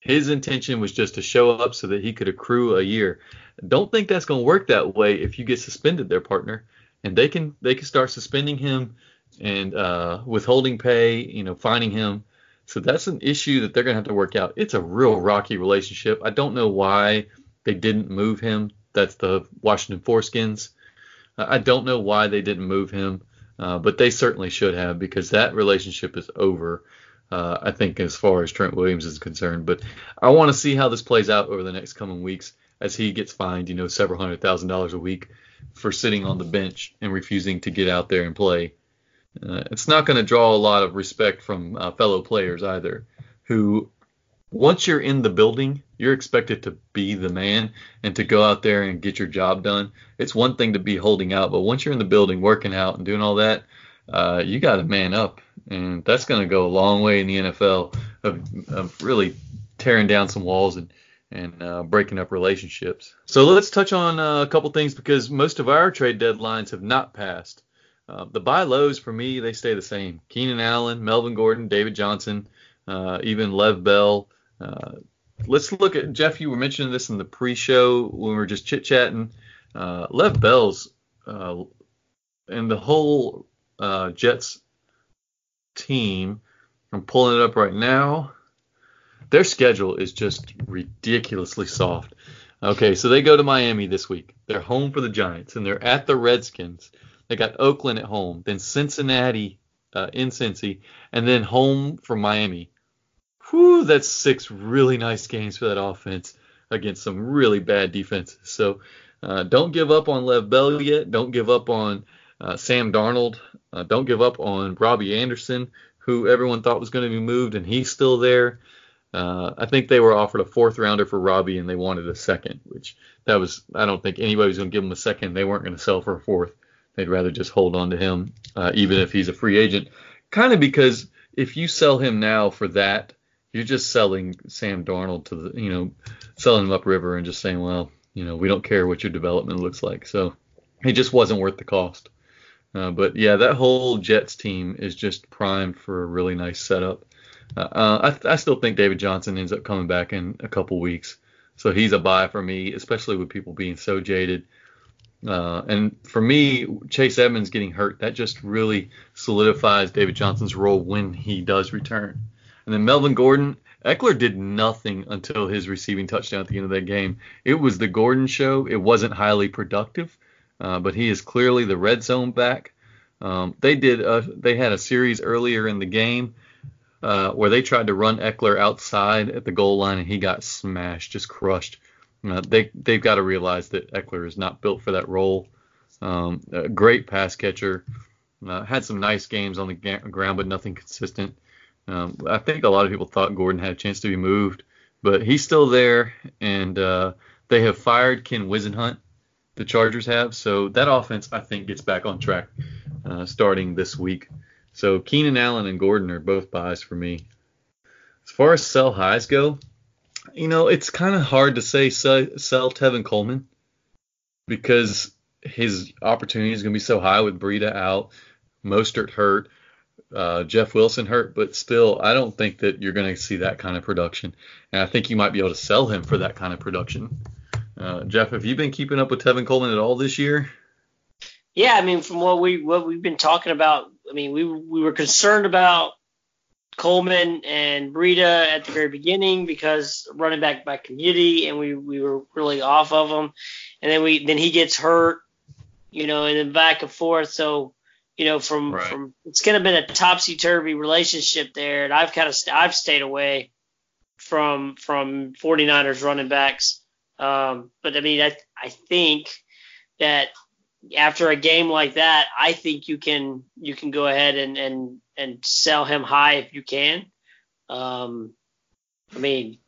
His intention was just to show up so that he could accrue a year. Don't think that's going to work that way if you get suspended their partner. And they can they can start suspending him and uh, withholding pay, you know, fining him. So that's an issue that they're going to have to work out. It's a real rocky relationship. I don't know why they didn't move him. That's the Washington Foreskins. I don't know why they didn't move him. uh, but they certainly should have because that relationship is over. Uh, I think as far as Trent Williams is concerned, but I want to see how this plays out over the next coming weeks as he gets fined, you know, several hundred thousand dollars a week for sitting on the bench and refusing to get out there and play. Uh, it's not going to draw a lot of respect from uh, fellow players either, who once you're in the building, you're expected to be the man and to go out there and get your job done. It's one thing to be holding out, but once you're in the building working out and doing all that, uh, you got to man up, and that's going to go a long way in the NFL of, of really tearing down some walls and and uh, breaking up relationships. So let's touch on uh, a couple things because most of our trade deadlines have not passed. Uh, the buy lows for me they stay the same. Keenan Allen, Melvin Gordon, David Johnson, uh, even Lev Bell. Uh, let's look at Jeff. You were mentioning this in the pre-show when we were just chit-chatting. Uh, Lev Bell's and the whole Jets team. I'm pulling it up right now. Their schedule is just ridiculously soft. Okay, so they go to Miami this week. They're home for the Giants, and they're at the Redskins. They got Oakland at home, then Cincinnati uh, in Cincy, and then home for Miami. Whew, that's six really nice games for that offense against some really bad defenses. So uh, don't give up on Lev Bell yet. Don't give up on uh, Sam Darnold. Uh, don't give up on Robbie Anderson, who everyone thought was going to be moved, and he's still there. Uh, I think they were offered a fourth rounder for Robbie, and they wanted a second, which that was I don't think anybody was going to give him a second. They weren't going to sell for a fourth. They'd rather just hold on to him, uh, even if he's a free agent. Kind of because if you sell him now for that, you're just selling Sam Darnold to the, you know, selling him upriver and just saying, well, you know, we don't care what your development looks like. So it just wasn't worth the cost. Uh, but yeah, that whole Jets team is just primed for a really nice setup. Uh, I, I, still think David Johnson ends up coming back in a couple weeks, so he's a buy for me, especially with people being so jaded. Uh, and for me, Chase Edmonds getting hurt, that just really solidifies David Johnson's role when he does return. And then Melvin Gordon, Ekeler did nothing until his receiving touchdown at the end of that game. It was the Gordon show. It wasn't highly productive, uh, but he is clearly the red zone back. Um, they did. A, they had a series earlier in the game uh, where they tried to run Ekeler outside at the goal line and he got smashed, just crushed. Uh, they they've got to realize that Ekeler is not built for that role. Um, a great pass catcher, uh, had some nice games on the ground, but nothing consistent. Um, I think a lot of people thought Gordon had a chance to be moved, but he's still there, and uh, they have fired Ken Whisenhunt. The Chargers have, so that offense I think gets back on track uh, starting this week. So Keenan Allen and Gordon are both buys for me. As far as sell highs go, you know, it's kind of hard to say sell, sell Tevin Coleman because his opportunity is going to be so high with Breida out, Mostert hurt, uh, Jeff Wilson hurt, but still, I don't think that you're going to see that kind of production. And I think you might be able to sell him for that kind of production. Uh, Jeff, have you been keeping up with Tevin Coleman at all this year? Yeah, I mean, from what we what we've been talking about, mean, we we were concerned about Coleman and Breida at the very beginning because running back by community, and we we were really off of him, and then we then he gets hurt, you know, and then back and forth. So, you know, from right. from it's kind of been a topsy turvy relationship there, and I've kind of st- I've stayed away from from 49ers running backs. Um, but I mean, I I think that after a game like that, I think you can you can go ahead and and and sell him high if you can. Um, I mean,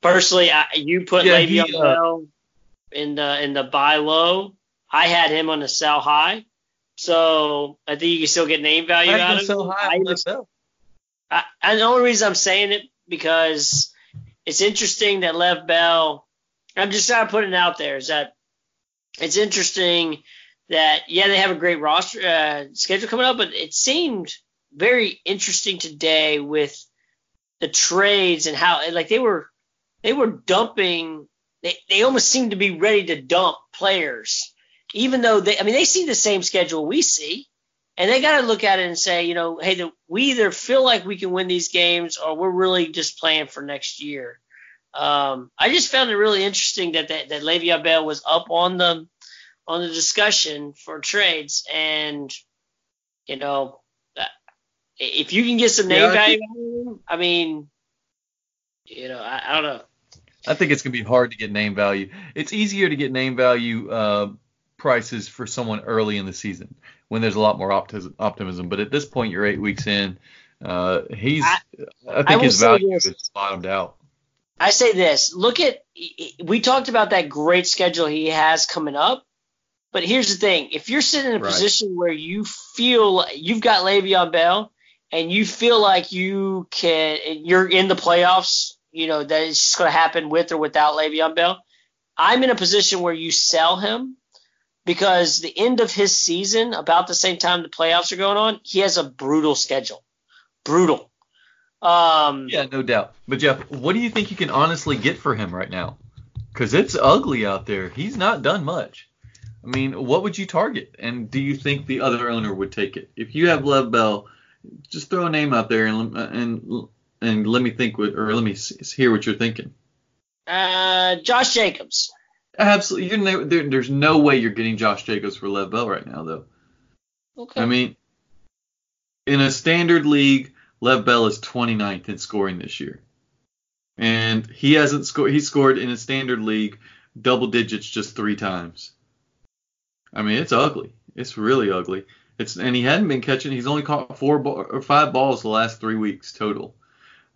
personally, I, you put yeah, Le'Veon uh, Bell in the in the buy low. I had him on the sell high, so I think you can still get name value I out of him. High I, and the only reason I'm saying it because it's interesting that Lev Bell. I'm just trying to put it out there is that it's interesting that yeah they have a great roster uh, schedule coming up, but it seemed very interesting today with the trades and how like they were they were dumping they, they almost seemed to be ready to dump players even though they I mean they see the same schedule we see and they got to look at it and say you know hey the, we either feel like we can win these games or we're really just playing for next year. Um, I just found it really interesting that that, that Le'Veon Bell was up on the on the discussion for trades and you know, if you can get some name Yeah, value, think- out of him, I mean, you know, I, I don't know. I think it's gonna be hard to get name value. It's easier to get name value uh, prices for someone early in the season when there's a lot more optis- optimism. But at this point, you're eight weeks in. Uh, he's. I- I, I think will his value is bottomed out. I say this. Look at we talked about that great schedule he has coming up. But here's the thing: if you're sitting in a Right. position where you feel you've got Le'Veon Bell and you feel like you can, you're in the playoffs, you know that it's just going to happen with or without Le'Veon Bell. I'm in a position where you sell him because the end of his season, about the same time the playoffs are going on, he has a brutal schedule, brutal. Um, Yeah, no doubt. But Jeff, what do you think you can honestly get for him right now? Because it's ugly out there. He's not done much. I mean, what would you target? And do you think the other owner would take it? If you have Lev Bell, just throw a name out there and and and let me think what, or let me hear what you're thinking. uh, Josh Jacobs. Absolutely, there, there's no way you're getting Josh Jacobs for Lev Bell right now, though. Okay. I mean, in a standard league, Lev Bell is 29th in scoring this year. And he hasn't scored, he scored in a standard league double digits just three times. I mean, it's ugly. It's really ugly. It's and he hadn't been catching. He's only caught four ball, or five balls the last three weeks total.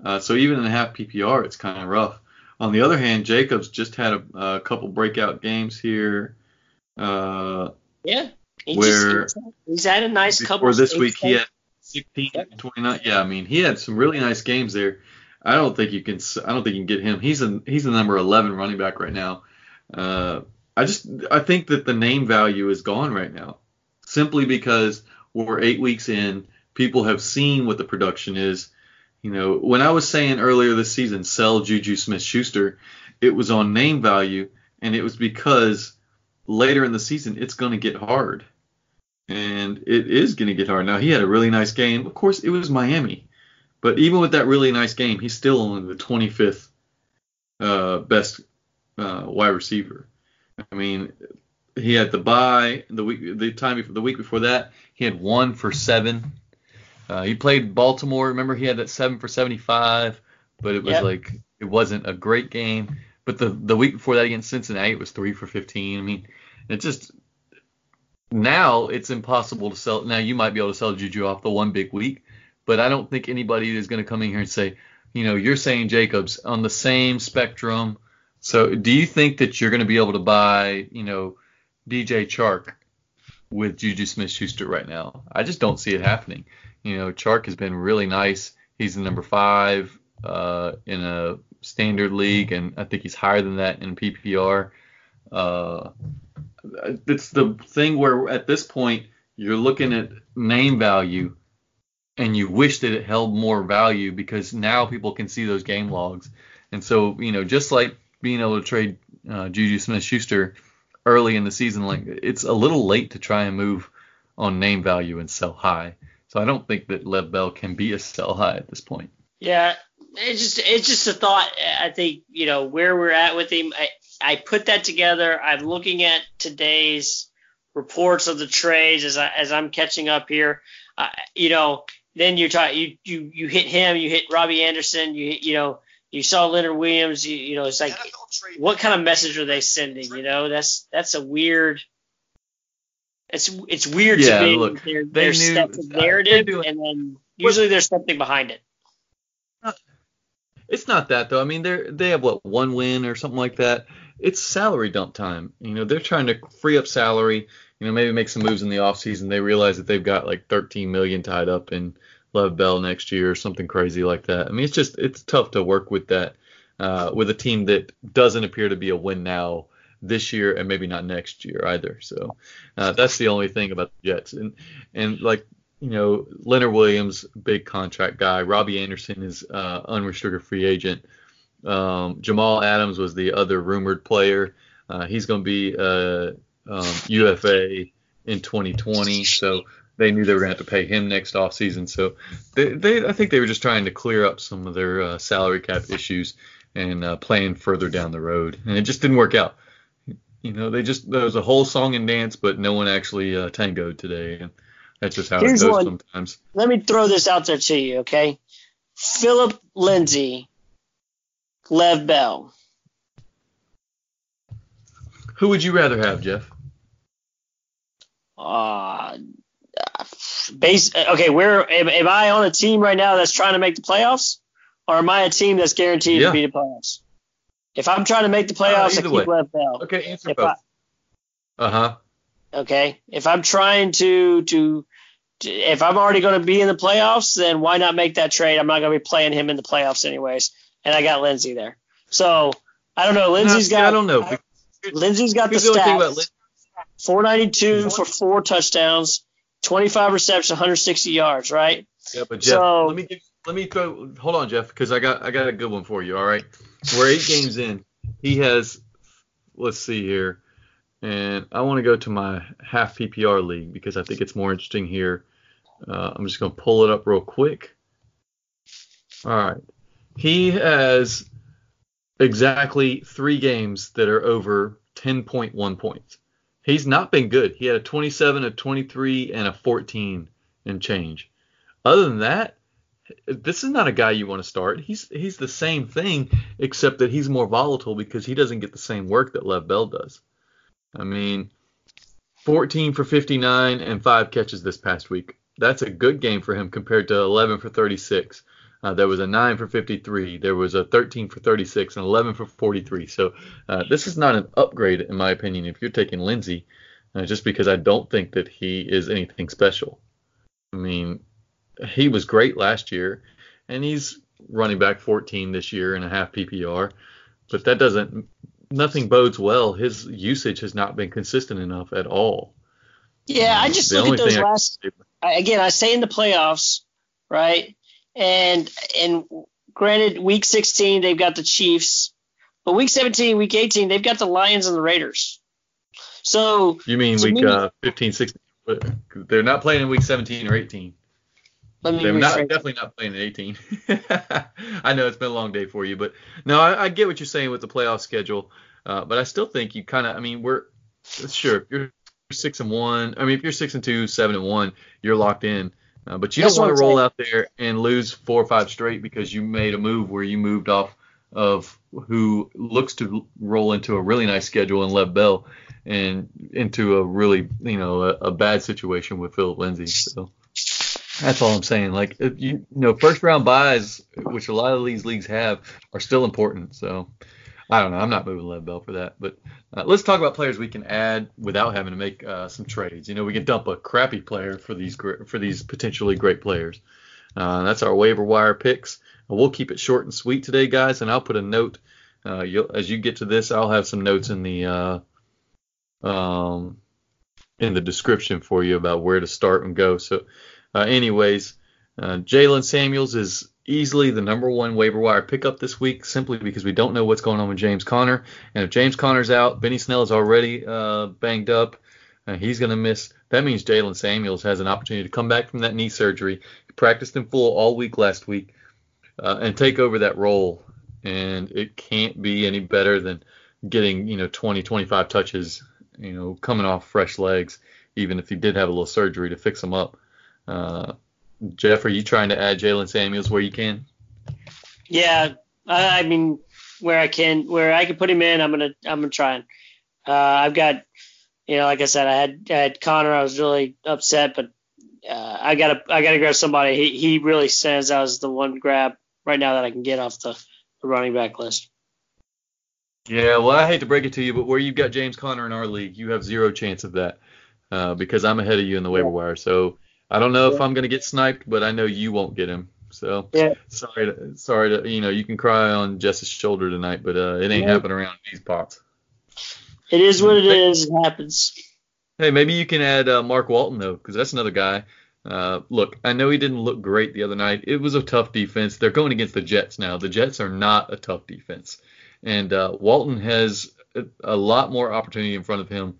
Uh, so even in a half PPR, it's kind of rough. On the other hand, Jacobs just had a, a couple breakout games here. Uh, Yeah. He Where- just, he's had a nice couple. before this week, he had- had 16, 29. Yeah, I mean, he had some really nice games there. I don't think you can. I don't think you can get him. He's a he's the number 11 running back right now. Uh, I just I think that the name value is gone right now, simply because we're eight weeks in. People have seen what the production is. You know, when I was saying earlier this season, sell Juju Smith-Schuster, it was on name value, and it was because later in the season it's going to get hard and it is going to get hard. Now he had a really nice game. Of course, it was Miami, but even with that really nice game, he's still only the 25th uh, best uh, wide receiver. I mean, he had the bye the week, the time before the week before that, he had one for seven. Uh, he played Baltimore. Remember, he had that seven for 75, but it was Yep. like it wasn't a great game. But the the week before that against Cincinnati, it was three for 15. I mean, it just now it's impossible to sell. Now you might be able to sell Juju off the one big week, but I don't think anybody is going to come in here and say, you know, you're saying Jacobs on the same spectrum. So do you think that you're going to be able to buy, you know, DJ Chark with Juju Smith-Schuster right now? I just don't see it happening. You know, Chark has been really nice. He's the number five uh, in a standard league, and I think he's higher than that in PPR. Uh, it's the thing where at this point you're looking at name value and you wish that it held more value because now people can see those game logs. And so, you know, just like being able to trade uh, Juju Smith-Schuster early in the season, like it's a little late to try and move on name value and sell high. So I don't think that Lev Bell can be a sell high at this point. Yeah, it's just it's just a thought. I think you know where we're at with him. I I put that together. I'm looking at today's reports of the trades as I as I'm catching up here. Uh, you know, then you're talking you you you hit him, you hit Robbie Anderson, you you know you saw Leonard Williams. You, you know, it's like what kind of message are they sending? You know, that's that's a weird. It's it's weird Yeah, to me. look, there, they there's knew- steps of uh, narrative, doing- and then usually there's something behind it. It's not that though. I mean, they're they have what one win or something like that. It's salary dump time. You know, they're trying to free up salary. You know, maybe make some moves in the offseason. They realize that they've got like 13 million tied up in Love Bell next year or something crazy like that. I mean, it's just it's tough to work with that uh, with a team that doesn't appear to be a win now this year and maybe not next year either. So uh, that's the only thing about the Jets. And and like you know, Leonard Williams, big contract guy. Robbie Anderson is uh, unrestricted free agent. Um, Jamal Adams was the other rumored player. Uh, he's going to be uh, um, UFA in 2020, so they knew they were going to have to pay him next offseason. So they, they, I think they were just trying to clear up some of their uh, salary cap issues and uh, plan further down the road, and it just didn't work out. You know, they just there was a whole song and dance, but no one actually uh, tangoed today. And That's just how Here's it goes one. sometimes. Let me throw this out there to you, okay? Philip Lindsay, Lev Bell. Who would you rather have, Jeff? Uh, base. Okay, where am, am I on a team right now that's trying to make the playoffs, or am I a team that's guaranteed Yeah. to be the playoffs? If I'm trying to make the playoffs, I either keep way. Lev Bell. Okay, answer If both. I- Uh huh. Okay, if I'm trying to to, if I'm already going to be in the playoffs, then why not make that trade? I'm not going to be playing him in the playoffs anyways, and I got Lindsay there. So I don't know. Lindsay's got. I don't know. Lindsay's got the Here's the only thing about stats. Lin- 492 for four touchdowns, 25 receptions, 160 yards. Right. Yeah, but Jeff, So- let me give, let me throw. Hold on, Jeff, because I got I got a good one for you. All right, we're eight games in. He has. Let's see here, and I want to go to my half PPR league because I think it's more interesting here. Uh, I'm just gonna pull it up real quick. All right, he has exactly three games that are over 10.1 points. He's not been good. He had a 27, a 23, and a 14 and change. Other than that, this is not a guy you want to start. He's he's the same thing, except that he's more volatile because he doesn't get the same work that Lev Bell does. I mean, 14 for 59 and five catches this past week. That's a good game for him compared to 11 for 36. Uh, there was a 9 for 53. There was a 13 for 36 and 11 for 43. So uh, this is not an upgrade, in my opinion, if you're taking Lindsay, uh, just because I don't think that he is anything special. I mean, he was great last year, and he's running back 14 this year in a half PPR, but that doesn't, nothing bodes well. His usage has not been consistent enough at all. Yeah, I just The look at those last. I, again, I say in the playoffs, right? And and granted, week 16 they've got the Chiefs, but week 17, week 18 they've got the Lions and the Raiders. So You mean week me- uh, 15, 16? but They're not playing in week 17 or 18. let me They're not definitely not playing in 18. I know it's been a long day for you, but no, I, I get what you're saying with the playoff schedule. Uh, but I still think you kind of, I mean, we're sure if you're six and one. I mean, if you're six and two, seven and one, you're locked in. Uh, but you That's don't want to roll saying. out there and lose four or five straight because you made a move where you moved off of who looks to roll into a really nice schedule and Lev Bell and into a really, you know, a, a bad situation with Philip Lindsay. So that's all I'm saying. Like, you, you know, first round buys, which a lot of these leagues have, are still important. So I don't know. I'm not moving Lev Bell for that. But uh, let's talk about players we can add without having to make uh, some trades. You know, we can dump a crappy player for these for these potentially great players. Uh, that's our waiver wire picks. We'll keep it short and sweet today, guys, and I'll put a note. Uh, as you get to this, I'll have some notes in the uh, um, in the description for you about where to start and go. So, uh, anyways, Jaylen Samuels is easily the number one waiver wire pickup this week, simply because we don't know what's going on with James Conner. And if James Conner's out, Benny Snell is already uh, banged up. Uh, he's going to miss. That means Jaylen Samuels has an opportunity to come back from that knee surgery. He practiced in full all week last week uh, and take over that role. And it can't be any better than getting, you know, 20, 25 touches, you know, coming off fresh legs, even if he did have a little surgery to fix him up. Uh, Jeff, are you trying to add Jaylen Samuels where you can? Yeah, I, I mean, where I can, where I can put him in, I'm gonna, I'm gonna try. And, uh, I've got, you know, like I said, I had, I had Conner. I was really upset, but uh, I gotta, I gotta grab somebody. He, he really stands out as the one grab right now that I can get off the, the running back list. Yeah, well, I hate to break it to you, but where you've got James Conner in our league, you have zero chance of that uh, because I'm ahead of you in the waiver wire. So I don't know if I'm going to get sniped, but I know you won't get him. So Yeah. sorry, to, sorry to you know you can cry on Jess's shoulder tonight, but uh, it ain't Yeah. happening around these parts. It is what it is. It happens. Hey, maybe you can add uh, Mark Walton though, because that's another guy. Uh, look, I know he didn't look great the other night. It was a tough defense. They're going against the Jets now. The Jets are not a tough defense, and uh, Walton has a, a lot more opportunity in front of him.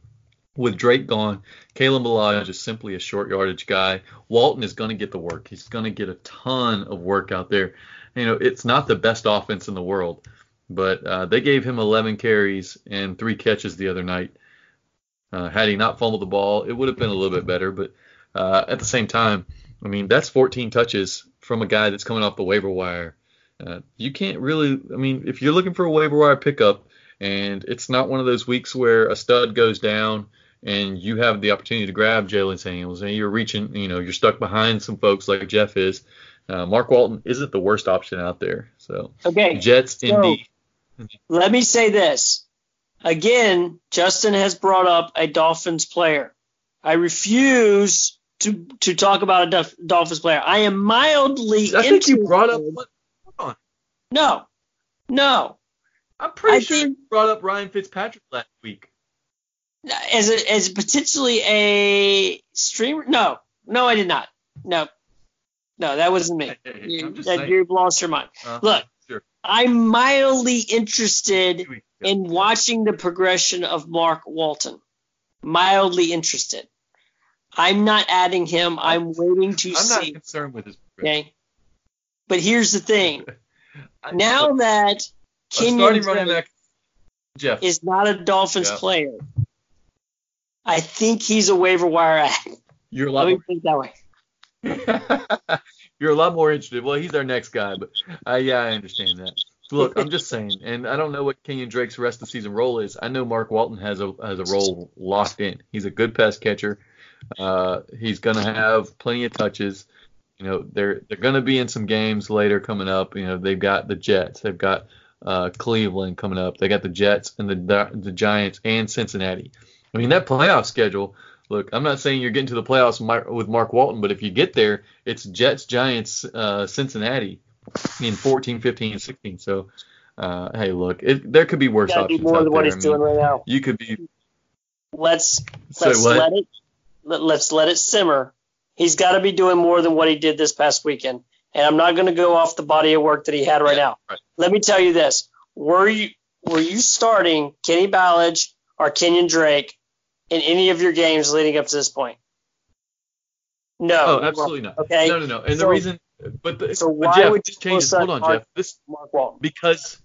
With Drake gone, Kalen Ballage is simply a short yardage guy. Walton is going to get the work. He's going to get a ton of work out there. You know, it's not the best offense in the world, but uh, they gave him 11 carries and three catches the other night. Uh, had he not fumbled the ball, it would have been a little bit better. But uh, at the same time, I mean that's 14 touches from a guy that's coming off the waiver wire. Uh, you can't really, I mean, if you're looking for a waiver wire pickup, and it's not one of those weeks where a stud goes down and you have the opportunity to grab Jaylen Samuels and you're reaching, you know, you're stuck behind some folks like Jeff is. Uh, Mark Walton isn't the worst option out there. So okay, Jets, so, Indy. Let me say this again. Justin has brought up a Dolphins player. I refuse to to talk about a Dolphins player. I am mildly. I think you brought up. What? No, no. I'm pretty I sure think, you brought up Ryan Fitzpatrick last week. As a, as potentially a streamer? No, no, I did not. No, no, that wasn't me. you, that you've lost your mind. Uh, Look, sure. I'm mildly interested in watching the progression of Mark Walton. Mildly interested. I'm not adding him. I'm waiting to I'm see. I'm not concerned with his. Okay. But here's the thing. now that Kenyan running back, Jeff is not a Dolphins player, I think he's a waiver wire You're a lot. Let me think that way. You're a lot more interested. Well, he's our next guy, but uh, yeah, I understand that. Look, I'm just saying, and I don't know what Kenyan Drake's rest of the season role is. I know Mark Walton has a has a role locked in. He's a good pass catcher. Uh, he's gonna have plenty of touches. You know, they're they're gonna be in some games later coming up. You know, they've got the Jets, they've got uh, Cleveland coming up, they got the Jets and the the Giants and Cincinnati. I mean, that playoff schedule look, I'm not saying you're getting to the playoffs with Mark Walton, but if you get there, it's Jets, Giants, uh, Cincinnati in 14, 15, and 16. So, uh, hey, look, it, there could be worse options. Be more than what he's I mean, doing right now. You could be. Let's let's let it let, let's let it simmer. He's got to be doing more than what he did this past weekend. And I'm not going to go off the body of work that he had right yeah, now. Right. Let me tell you this: were you were you starting Kenny Ballage or Kenyan Drake in any of your games leading up to this point? No. Oh, absolutely not. Okay. No, no, no. And so, the reason, but the, so why Jeff, would you change Hold on, Jeff. This Mark Walton. because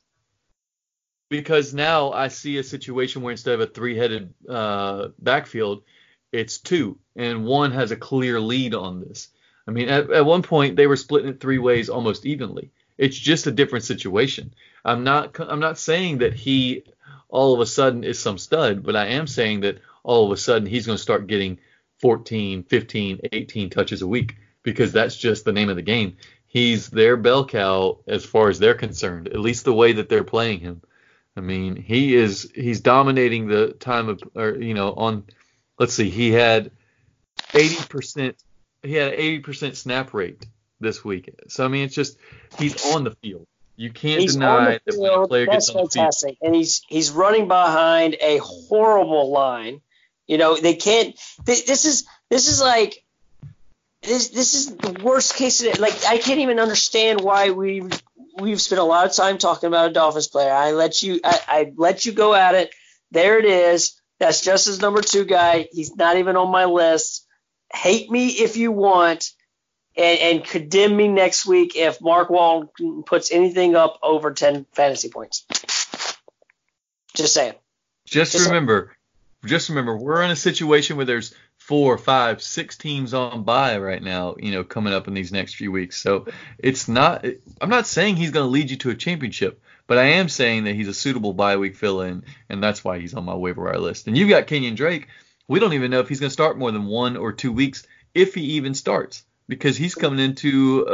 because now I see a situation where instead of a three-headed uh, backfield, it's two, and one has a clear lead on this. I mean, at, at one point they were splitting it three ways almost evenly. It's just a different situation. I'm not I'm not saying that he all of a sudden is some stud, but I am saying that all of a sudden he's going to start getting 14, 15, 18 touches a week because that's just the name of the game. He's their bell cow as far as they're concerned, at least the way that they're playing him. I mean, he is he's dominating the time of or you know on let's see, he had 80% he had an 80% snap rate this week. So I mean, it's just he's on the field. You can't he's deny that when a player gets on fantastic. the field. And he's he's running behind a horrible line you know, they can't. They, this is this is like this this is the worst case. Of, it. like I can't even understand why we we've, we've spent a lot of time talking about a Dolphins player. I let you I, I let you go at it. There it is. That's just his number two guy. He's not even on my list. Hate me if you want, and, and condemn me next week if Mark Walton puts anything up over ten fantasy points. Just saying. Just, just remember, just remember we're in a situation where there's four, five, six teams on by right now, you know, coming up in these next few weeks. So it's not. I'm not saying he's going to lead you to a championship, but I am saying that he's a suitable bye week fill in, and that's why he's on my waiver wire list. And you've got Kenyan Drake. We don't even know if he's going to start more than one or two weeks, if he even starts, because he's coming into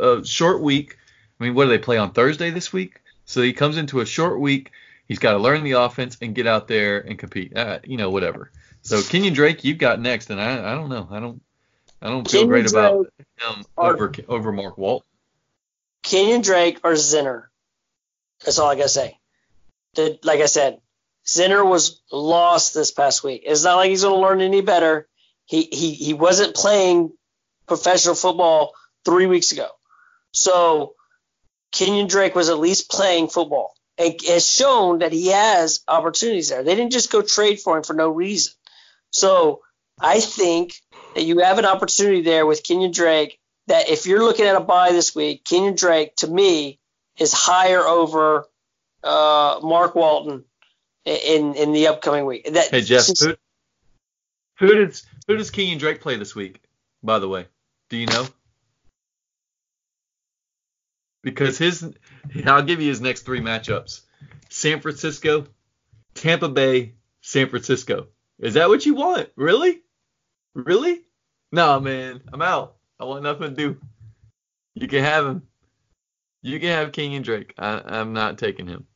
a, a short week. I mean, what do they play on Thursday this week? So he comes into a short week He's got to learn the offense and get out there and compete. Uh, you know, whatever. So Kenyan Drake, you've got next, and I, I don't know. I don't, I don't feel Kenyan great Drake about him over over Mark Walt. Kenyan Drake or Zenner. That's all I gotta say. The, like I said, Zenner was lost this past week. It's not like he's gonna learn any better. He he he wasn't playing professional football three weeks ago. So Kenyan Drake was at least playing football and has shown that he has opportunities there. They didn't just go trade for him for no reason. So I think that you have an opportunity there with Kenyan Drake that if you're looking at a buy this week, Kenyan Drake to me is higher over uh, Mark Walton in in the upcoming week. That, hey Jeff, who, who does who does Kenyan Drake play this week? by the way? Do you know? Because his, I'll give you his next three matchups: San Francisco, Tampa Bay, San Francisco. Is that what you want? Really? Really? No, man. I'm out. I want nothing to do. You can have him. You can have Kenyan Drake. I, I, am not taking him.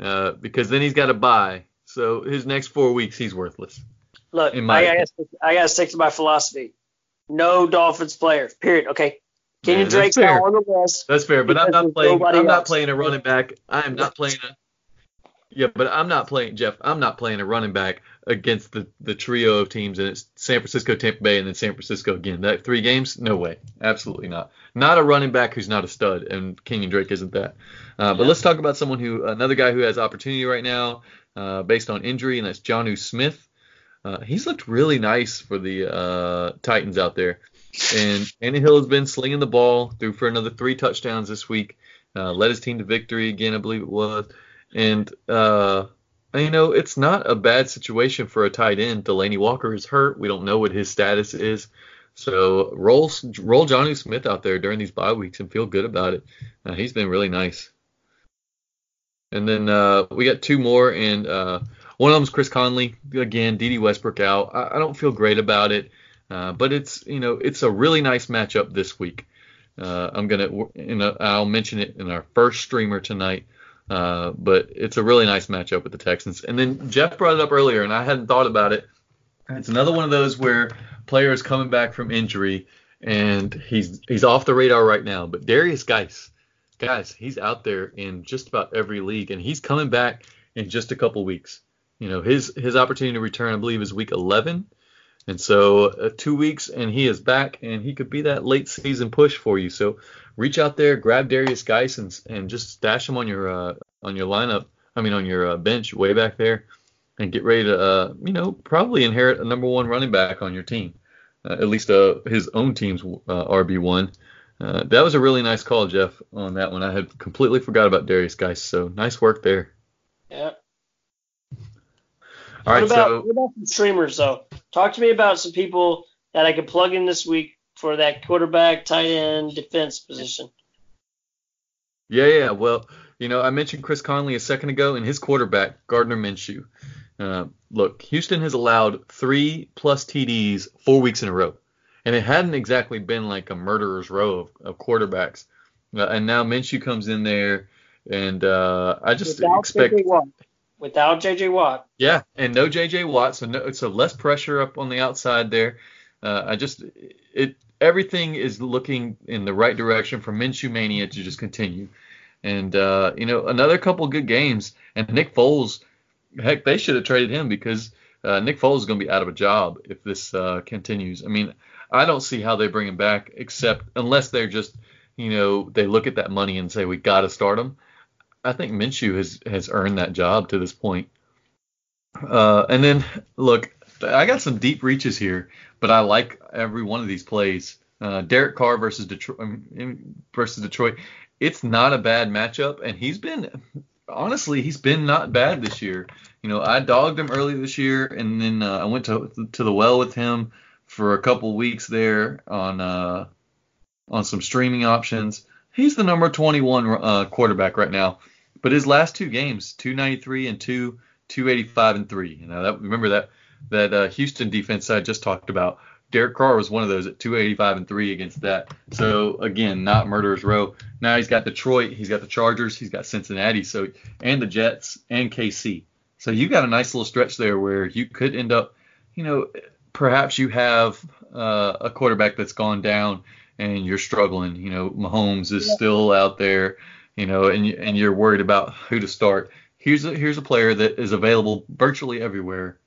Uh, because then he's got to buy. So his next four weeks, he's worthless. Look, I got I got to stick to my philosophy. No Dolphins players. Period. Okay. Kenyan Drake's now on the list. That's fair, but I'm not playing. I'm else. not playing a running back. I am not playing a. Yeah, but I'm not playing Jeff. I'm not playing a running back against the, the trio of teams, and it's San Francisco, Tampa Bay, and then San Francisco again. That three games, no way, absolutely not. Not a running back who's not a stud, and Kenyan Drake isn't that. Uh, but let's talk about someone who, another guy who has opportunity right now, uh, based on injury, and that's Jonnu Smith. Uh, he's looked really nice for the uh, Titans out there, and Tannehill has been slinging the ball, through for another three touchdowns this week, uh, led his team to victory again, I believe it was, and uh, you know, it's not a bad situation for a tight end. Delanie Walker is hurt. We don't know what his status is. So roll roll Jonnu Smith out there during these bye weeks and feel good about it. Uh, he's been really nice. And then uh, we got two more, and uh, one of them is Chris Conley. Again, Dede Westbrook out. I, I, don't feel great about it, uh, but it's you know it's a really nice matchup this week. Uh, I'm gonna know, I'll mention it in our first streamer tonight. Uh, but it's a really nice matchup with the Texans. And then Jeff brought it up earlier, and I hadn't thought about it. It's another one of those where players coming back from injury, and he's he's off the radar right now. But Derrius Guice, guys, he's out there in just about every league, and he's coming back in just a couple weeks. You know, his his opportunity to return, I believe, is week 11. And so uh, two weeks, and he is back, and he could be that late season push for you. So reach out there, grab Derrius Guice, and, and just stash him on your uh, on your lineup. I mean, on your uh, bench way back there, and get ready to uh, you know probably inherit a number one running back on your team, uh, at least uh, his own team's RB one. That was a really nice call, Jeff, on that one. I had completely forgot about Derrius Guice, so nice work there. Yeah. All right, what about, so what about some streamers though? Talk to me about some people that I could plug in this week for that quarterback, tight end, defense position. Yeah, yeah. Well, you know, I mentioned Chris Conley a second ago, and his quarterback, Gardner Minshew. Uh, look, Houston has allowed three plus TDs four weeks in a row, and it hadn't exactly been like a murderer's row of, of quarterbacks. Uh, and now Minshew comes in there, and uh, I just Without expect. Without JJ Watt. Yeah, and no JJ Watt, so no, so less pressure up on the outside there. Uh, I just it everything is looking in the right direction for Minshew mania to just continue. And uh, you know, another couple good games, and Nick Foles, heck, they should have traded him because uh, Nick Foles is going to be out of a job if this uh, continues. I mean, I don't see how they bring him back except unless they're just, you know, they look at that money and say we got to start him. I think Minshew has has earned that job to this point. Uh, and then look, I got some deep reaches here, but I like every one of these plays. Uh, Derek Carr versus Detroit um, versus Detroit. It's not a bad matchup, and he's been honestly he's been not bad this year. You know, I dogged him early this year, and then uh, I went to to the well with him for a couple weeks there on uh, on some streaming options. He's the number 21 uh, quarterback right now, but his last two games, 293 and two 285 and three. You know, that remember that that uh, Houston defense I just talked about. Derek Carr was one of those at 285 and three against that. So again, not murderers row. Now he's got Detroit, he's got the Chargers, he's got Cincinnati, so and the Jets and KC. So you got a nice little stretch there where you could end up, you know, perhaps you have uh, a quarterback that's gone down and you're struggling. You know, Mahomes is yeah. still out there, you know, and and you're worried about who to start. Here's a here's a player that is available virtually everywhere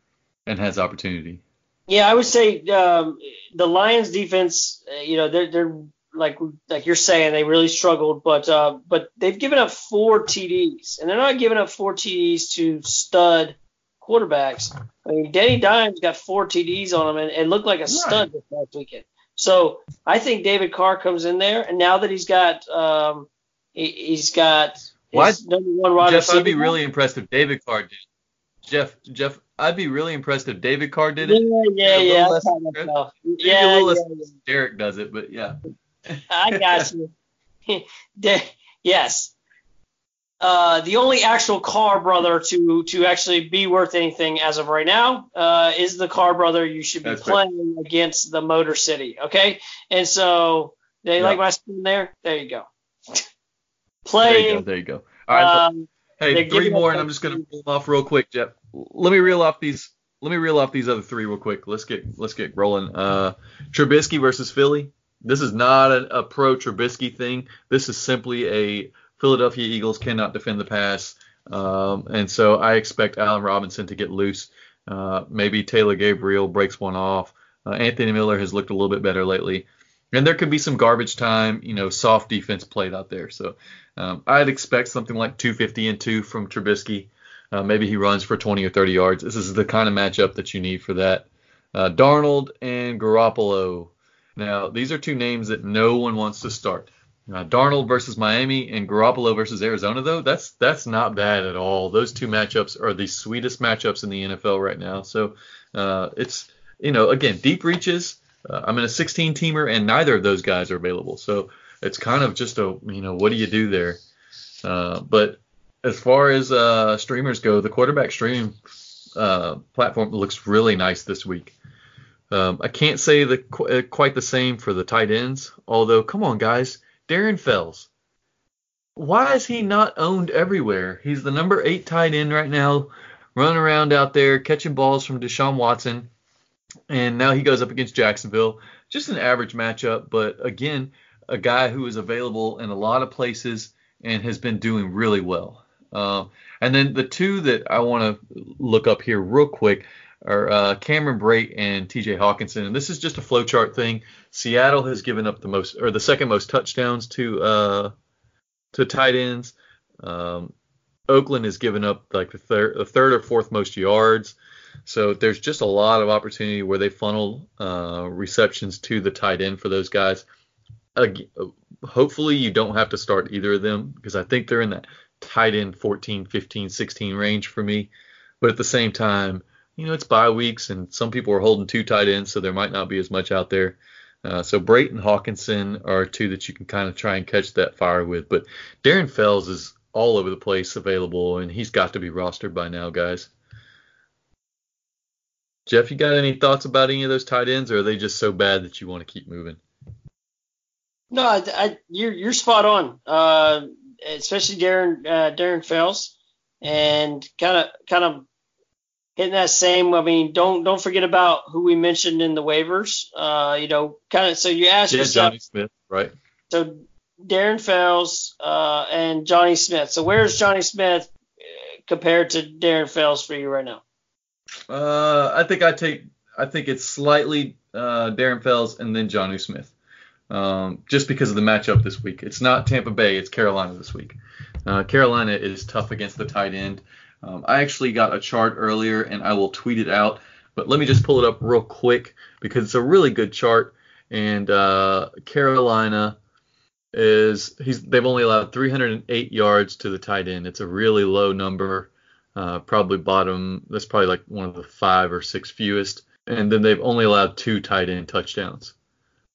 and has opportunity. Yeah, I would say um, the Lions defense, uh, you know, they're they're like like you're saying they really struggled, but uh, but they've given up four TDs, and they're not giving up four TDs to stud quarterbacks. I mean, Danny Dimes got four TDs on him and, and looked like a stud this last weekend. So I think David Carr comes in there, and now that he's got um, he, has got his number one wide Jeff, I'd be really impressed if David Carr did it. Jeff, Jeff, I'd be really impressed if David Carr did it. Yeah, yeah, yeah. Less, yeah, yeah, yeah, Derek does it, but yeah. I got you. yes. Uh, the only actual Carr brother to to actually be worth anything as of right now uh, is the Carr brother you should be That's playing right. against the Motor City. Okay, and so they like my spin there. There you go. Playing. There you go. There you go. All right. Um, hey, three more, and I'm just gonna reel off real quick, Jeff. Let me reel off these. Let me reel off these other three real quick. Let's get let's get rolling. Uh, Trubisky versus Philly. This is not a, a pro Trubisky thing. This is simply a Philadelphia Eagles cannot defend the pass. Um, and so I expect Allen Robinson to get loose. Uh, maybe Taylor Gabriel breaks one off. Uh, Anthony Miller has looked a little bit better lately. And there could be some garbage time, you know, soft defense played out there. So um, I'd expect something like 250 and two from Trubisky. Uh, maybe he runs for 20 or 30 yards. This is the kind of matchup that you need for that. Uh, Darnold and Garoppolo. Now, these are two names that no one wants to start. Uh, Darnold versus Miami and Garoppolo versus Arizona, though, that's that's not bad at all. Those two matchups are the sweetest matchups in the NFL right now. So uh, it's you know again deep reaches. Uh, I'm in a 16 teamer and neither of those guys are available. So it's kind of just a you know what do you do there? Uh, but as far as uh, streamers go, the quarterback streaming uh, platform looks really nice this week. Um, I can't say the qu- quite the same for the tight ends. Although, come on, guys Darren Fells. Why is he not owned everywhere? He's the number eight tight end right now, running around out there catching balls from Deshaun Watson, and now he goes up against Jacksonville. Just an average matchup, but again, a guy who is available in a lot of places and has been doing really well. Uh, and then the two that I want to look up here real quick are uh, Cameron Brate and T.J. Hockenson. and this is just a flowchart thing. Seattle has given up the most or the second most touchdowns to uh, to tight ends. Um, Oakland has given up like the third, the third or fourth most yards. So there's just a lot of opportunity where they funnel uh, receptions to the tight end for those guys. Uh, hopefully you don't have to start either of them because I think they're in that tight end 14, 15, 16 range for me. But at the same time, you know, it's bye weeks, and some people are holding two tight ends, so there might not be as much out there. Uh, so Brayton Hockenson are two that you can kind of try and catch that fire with. But Darren Fells is all over the place available, and he's got to be rostered by now, guys. Jeff, you got any thoughts about any of those tight ends, or are they just so bad that you want to keep moving? No, I, I, you're you're spot on. Uh, especially Darren uh, Darren Fells, and kind of kind of hitting that same. I mean, don't don't forget about who we mentioned in the waivers. Uh, you know, kind of. So you asked yeah, yourself, Jonnu Smith, right? So Darren Fells uh, and Jonnu Smith. So where's Jonnu Smith uh, compared to Darren Fells for you right now? Uh, I think I take. I think it's slightly uh, Darren Fells and then Jonnu Smith. Um, just because of the matchup this week. It's not Tampa Bay, it's Carolina this week. Uh, Carolina is tough against the tight end. Um, I actually got a chart earlier and I will tweet it out, but let me just pull it up real quick because it's a really good chart. And uh, Carolina is he's they've only allowed 308 yards to the tight end. It's a really low number, uh, probably bottom. That's probably like one of the five or six fewest. And then they've only allowed two tight end touchdowns.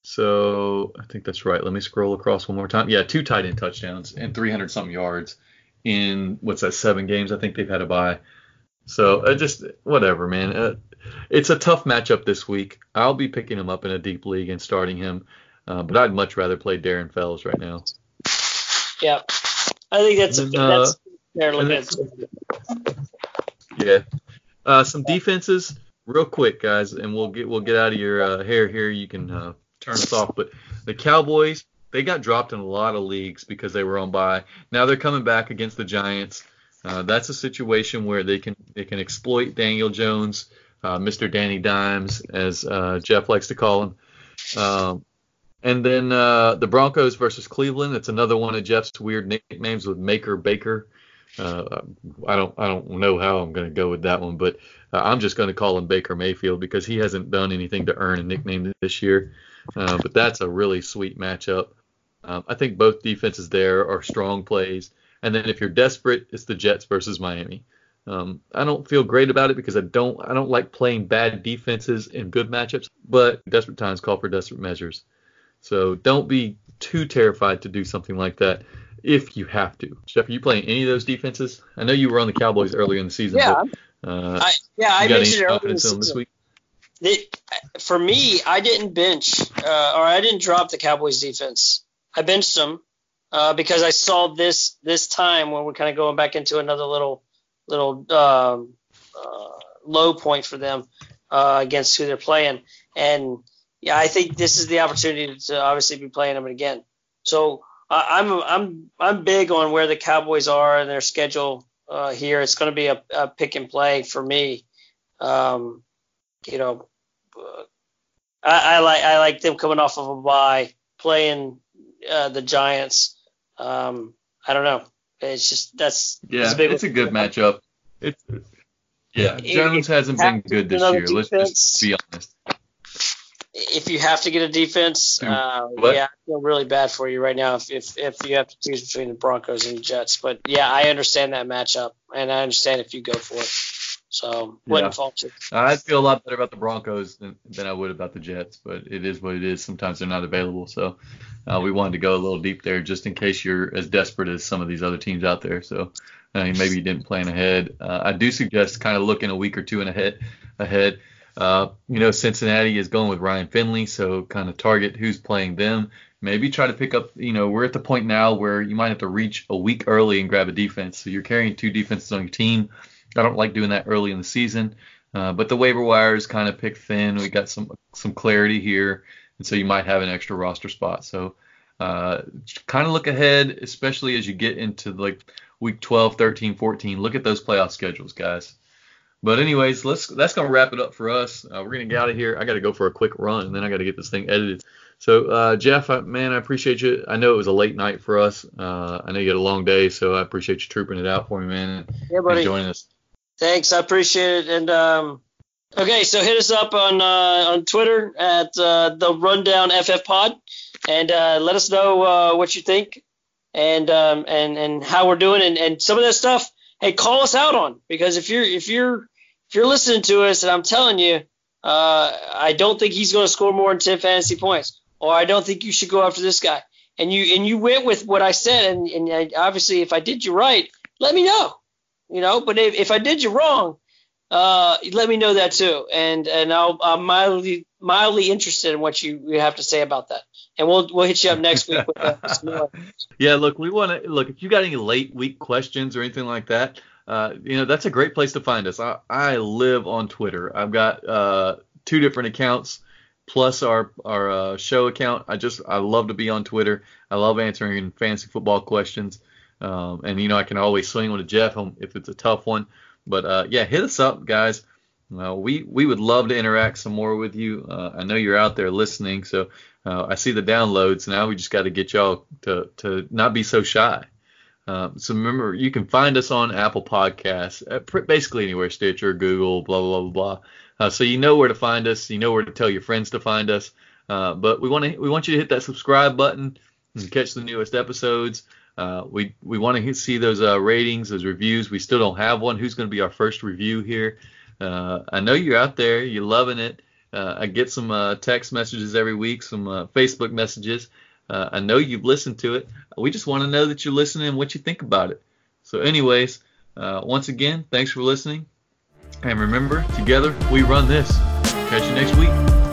So I think that's right. Let me scroll across one more time. Yeah, two tight end touchdowns and 300 something yards in what's that seven games I think they've had a bye. So uh, just whatever, man. Uh, it's a tough matchup this week. I'll be picking him up in a deep league and starting him, uh, but I'd much rather play Darren Fells right now. Yeah, I think that's then, that's Yeah, uh, some defenses real quick, guys, and we'll get we'll get out of your uh, hair here. You can uh, turn us off, but the Cowboys they got dropped in a lot of leagues because they were on bye. Now they're coming back against the Giants. Uh, that's a situation where they can they can exploit Daniel Jones, uh, Mr. Danny Dimes, as uh, Jeff likes to call him. Um, and then uh, the Broncos versus Cleveland. It's another one of Jeff's weird nicknames with Maker Baker. Uh, I don't I don't know how I'm going to go with that one, but uh, I'm just going to call him Baker Mayfield because he hasn't done anything to earn a nickname this year. but that's a really sweet matchup. Um, I think both defenses there are strong plays. And then if you're desperate, it's the Jets versus Miami. Um, I don't feel great about it because I don't I don't like playing bad defenses in good matchups, but desperate times call for desperate measures. So don't be too terrified to do something like that if you have to. Jeff, are you playing any of those defenses? I know you were on the Cowboys earlier in the season. Yeah, but, uh, I, yeah, I mentioned earlier in the. This week? It, for me, I didn't bench uh, or I didn't drop the Cowboys defense. I benched them uh, because I saw this this time when we're kind of going back into another little little um, uh, low point for them uh, against who they're playing. And yeah, I think this is the opportunity to obviously be playing them again. So I'm I'm I'm big on where the Cowboys are and their schedule uh, here. It's going to be a, a, pick and play for me. Um, you know, I, I, like I like them coming off of a bye, playing uh, the Giants. Um, I don't know. It's just that's yeah. a it's a good matchup. It's yeah. Jones hasn't been good this year. Defense, Let's just be honest. If you have to get a defense, uh, yeah, I feel really bad for you right now if, if if you have to choose between the Broncos and the Jets. But yeah, I understand that matchup, and I understand if you go for it. So wouldn't yeah. fault you. I feel a lot better about the Broncos than, than I would about the Jets, but it is what it is. Sometimes they're not available, so uh, we wanted to go a little deep there just in case you're as desperate as some of these other teams out there. So I mean, maybe you didn't plan ahead. Uh, I do suggest kind of looking a week or two in ahead. Ahead, uh, you know, Cincinnati is going with Ryan Finley, so kind of target who's playing them. Maybe try to pick up. You know, we're at the point now where you might have to reach a week early and grab a defense. So you're carrying two defenses on your team I don't like doing that early in the season. Uh, but the waiver wire is kind of picked thin. We got some some clarity here, and so you might have an extra roster spot. So uh, kind of look ahead, especially as you get into like week 12, 13, 14. Look at those playoff schedules, guys. But anyways, let's that's gonna wrap it up for us. Uh, we're gonna get out of here. I got to go for a quick run, and then I got to get this thing edited. So uh, Jeff, I, man, I appreciate you. I know it was a late night for us. Uh, I know you had a long day, so I appreciate you trooping it out for me, man. Yeah, buddy. And joining us. Thanks, I appreciate it. And um, okay, so hit us up on uh, on Twitter at uh, the Rundown FF Pod, and uh, let us know uh, what you think and um, and and how we're doing, and, and some of that stuff. Hey, call us out on because if you're if you're if you're listening to us, and I'm telling you, uh, I don't think he's going to score more than 10 fantasy points, or I don't think you should go after this guy. And you and you went with what I said, and, and obviously if I did you right, let me know you know. But if, if I did you wrong, uh, let me know that too, and and I'll I'm mildly mildly interested in what you, you have to say about that, and we'll we'll hit you up next week with uh, Yeah, look, we want to look if you got any late week questions or anything like that. Uh, you know, that's a great place to find us. I, I live on Twitter. I've got uh, two different accounts plus our our uh, show account. I just I love to be on Twitter. I love answering fantasy football questions. Um, and you know, I can always swing with Jeff if it's a tough one. But uh, yeah, hit us up, guys. Uh, we we would love to interact some more with you. Uh, I know you're out there listening, so uh, I see the downloads. Now we just got to get y'all to to not be so shy. Um, so remember, you can find us on Apple Podcasts, uh, basically anywhere, Stitcher, Google, blah blah blah blah. Uh, so you know where to find us. You know where to tell your friends to find us. but we want to we want you to hit that subscribe button and catch the newest episodes. Uh, we we want to see those uh, ratings, those reviews. We still don't have one. Who's going to be our first review here? Uh, I know you're out there. You're loving it. Uh, I get some uh, text messages every week, some Facebook messages. Uh, I know you've listened to it. We just want to know that you're listening and what you think about it. So, anyways, uh, once again, thanks for listening. And remember, together we run this. Catch you next week.